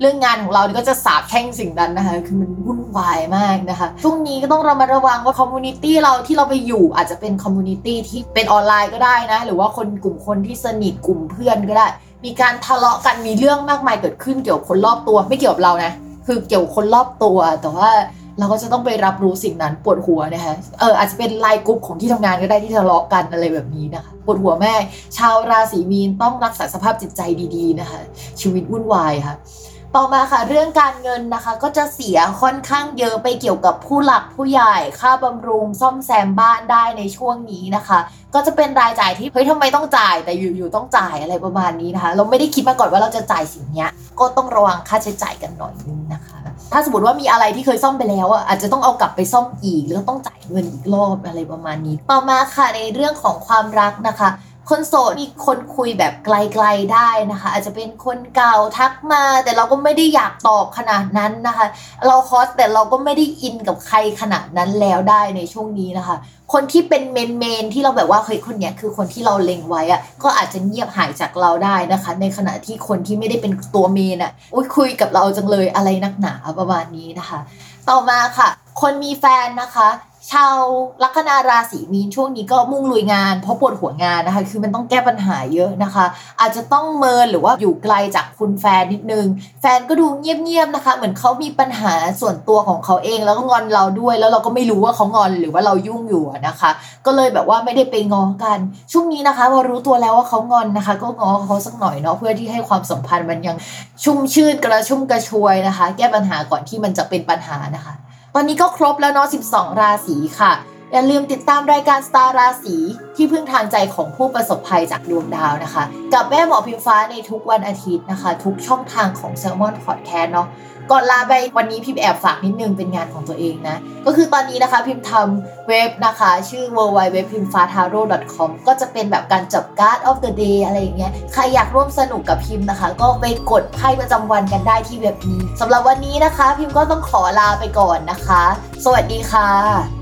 เรื่องงานของเราก็จะสาบแช่งสิ่งนั้นนะคะ คือมันวุ่นวายมากนะคะ ช่วงนี้ก็ต้องระมัดระวังว่า community เราที่เราไปอยู่อาจจะเป็น community ที่เป็นออนไลน์ก็ได้นะ หรือว่าคนกลุ่มคนที่สนิทกลุ่มเพื่อนก็ได้ มีการทะเลาะกันมีเรื่องมากมายเกิดขึ้นเกี่ยวกับคนรอบตัว ไม่เกี่ยวกับเรานะ คือเกี่ยวกับคนรอบตัว แต่ว่าเราก็จะต้องไปรับรู้สิ่งนั้นปวดหัวนะคะเอออาจจะเป็นไลน์กลุ่มของที่ทำงานก็ได้ที่ทะเลาะกันอะไรแบบนี้นะคะปวดหัวแม่ ชาวราศีมีนต้องรักษาสภาพจิตใจดีๆนะคะ ชีวิตวุ่นวายค่ะ ต่อมาค่ะเรื่องการเงินนะคะก็จะเสียค่อนข้างเยอะไปเกี่ยวกับผู้หลักผู้ใหญ่ค่าบำรุงซ่อมแซมบ้านได้ในช่วงนี้นะคะ ก็จะเป็นรายจ่ายที่เฮ้ยทำไมต้องจ่ายแต่อยู่ๆต้องจ่ายอะไรประมาณนี้นะคะ เราไม่ได้คิดมาก่อนว่าเราจะจ่ายสิ่งนี้ก็ต้องระวังค่าใช้จ่ายกันหน่อยนึงนะคะ ถ้าสมมติว่ามีอะไรที่เคยซ่อมไปแล้วอะอาจจะต้องเอากลับไปซ่อมอีกหรือต้องจ่ายเงินอีกรอบอะไรประมาณนี้ ต่อมาค่ะในเรื่องของความรักนะคะ คนโสดมีคนคุยแบบไกลๆได้นะคะ อาจจะเป็นคนเก่าทักมา แต่เราก็ไม่ได้อยากตอบขนาดนั้นนะคะ เราคอสแต่เราก็ไม่ได้อินกับใครขนาดนั้นแล้วได้ในช่วงนี้นะคะ คนที่เป็นเมนเมนที่เราแบบว่าเฮ้ยคนเนี้ยคือคนที่เราเล็งไว้อะก็อาจจะเงียบหายจากเราได้นะคะ ในขณะที่คนที่ไม่ได้เป็นตัวเมนอะอุ้ยคุยกับเราจังเลยอะไรนักหนาประมาณนี้นะคะ ต่อมาค่ะ คนมีแฟนนะคะ ชาวลัคนาราศีมีนช่วงนี้ก็มุ่งลุยงานเพราะปวดหัวงานนะคะ คือมันต้องแก้ปัญหาเยอะนะคะ อาจจะต้องเมินหรือว่าอยู่ไกลจากคุณแฟนนิดนึง แฟนก็ดูเงียบๆนะคะ เหมือนเขามีปัญหาส่วนตัวของเขาเอง แล้วก็งอนเราด้วย แล้วเราก็ไม่รู้ว่าเขางอนหรือว่าเรายุ่งอยู่นะคะ ก็เลยแบบว่าไม่ได้ไปง้อกัน ช่วงนี้นะคะพอรู้ตัวแล้วว่าเขางอนนะคะ ก็ง้อเขาสักหน่อยเนาะเพื่อที่ให้ความสัมพันธ์มันยังชุ่มชื่นกระชุ่มกระชวยนะคะ แก้ปัญหาก่อนที่มันจะเป็นปัญหานะคะ ตอนนี้ก็ครบแล้วเนาะ 12 ราศีค่ะ อย่าลืมติดตามรายการสตาร์ราศีที่พึ่งทางใจของผู้ประสบภัยจากดวงดาวนะคะ กับแม่หมอพิมฟ้าในทุกวันอาทิตย์นะคะ ทุกช่องทางของ s ซ l m o n Podcast เนาะ ก่อนลาไปวันนี้พิมแอบฝากนิดนึงเป็นงานของตัวเองนะ ก็คือตอนนี้นะคะพิมทำเว็บนะคะ ชื่อ w w w p i m f a t a r o com ก็จะเป็นแบบการจับ card of the day อะไรอย่างเงี้ยใครอยากร่วมสนุกกับพิมพ์นะคะ ก็ไปกดไพ่ประจำวันกันได้ที่เว็บนี้สำหรับวันนี้นะคะ พิมก็ต้องขอลาไปก่อนนะคะ สวัสดีค่ะ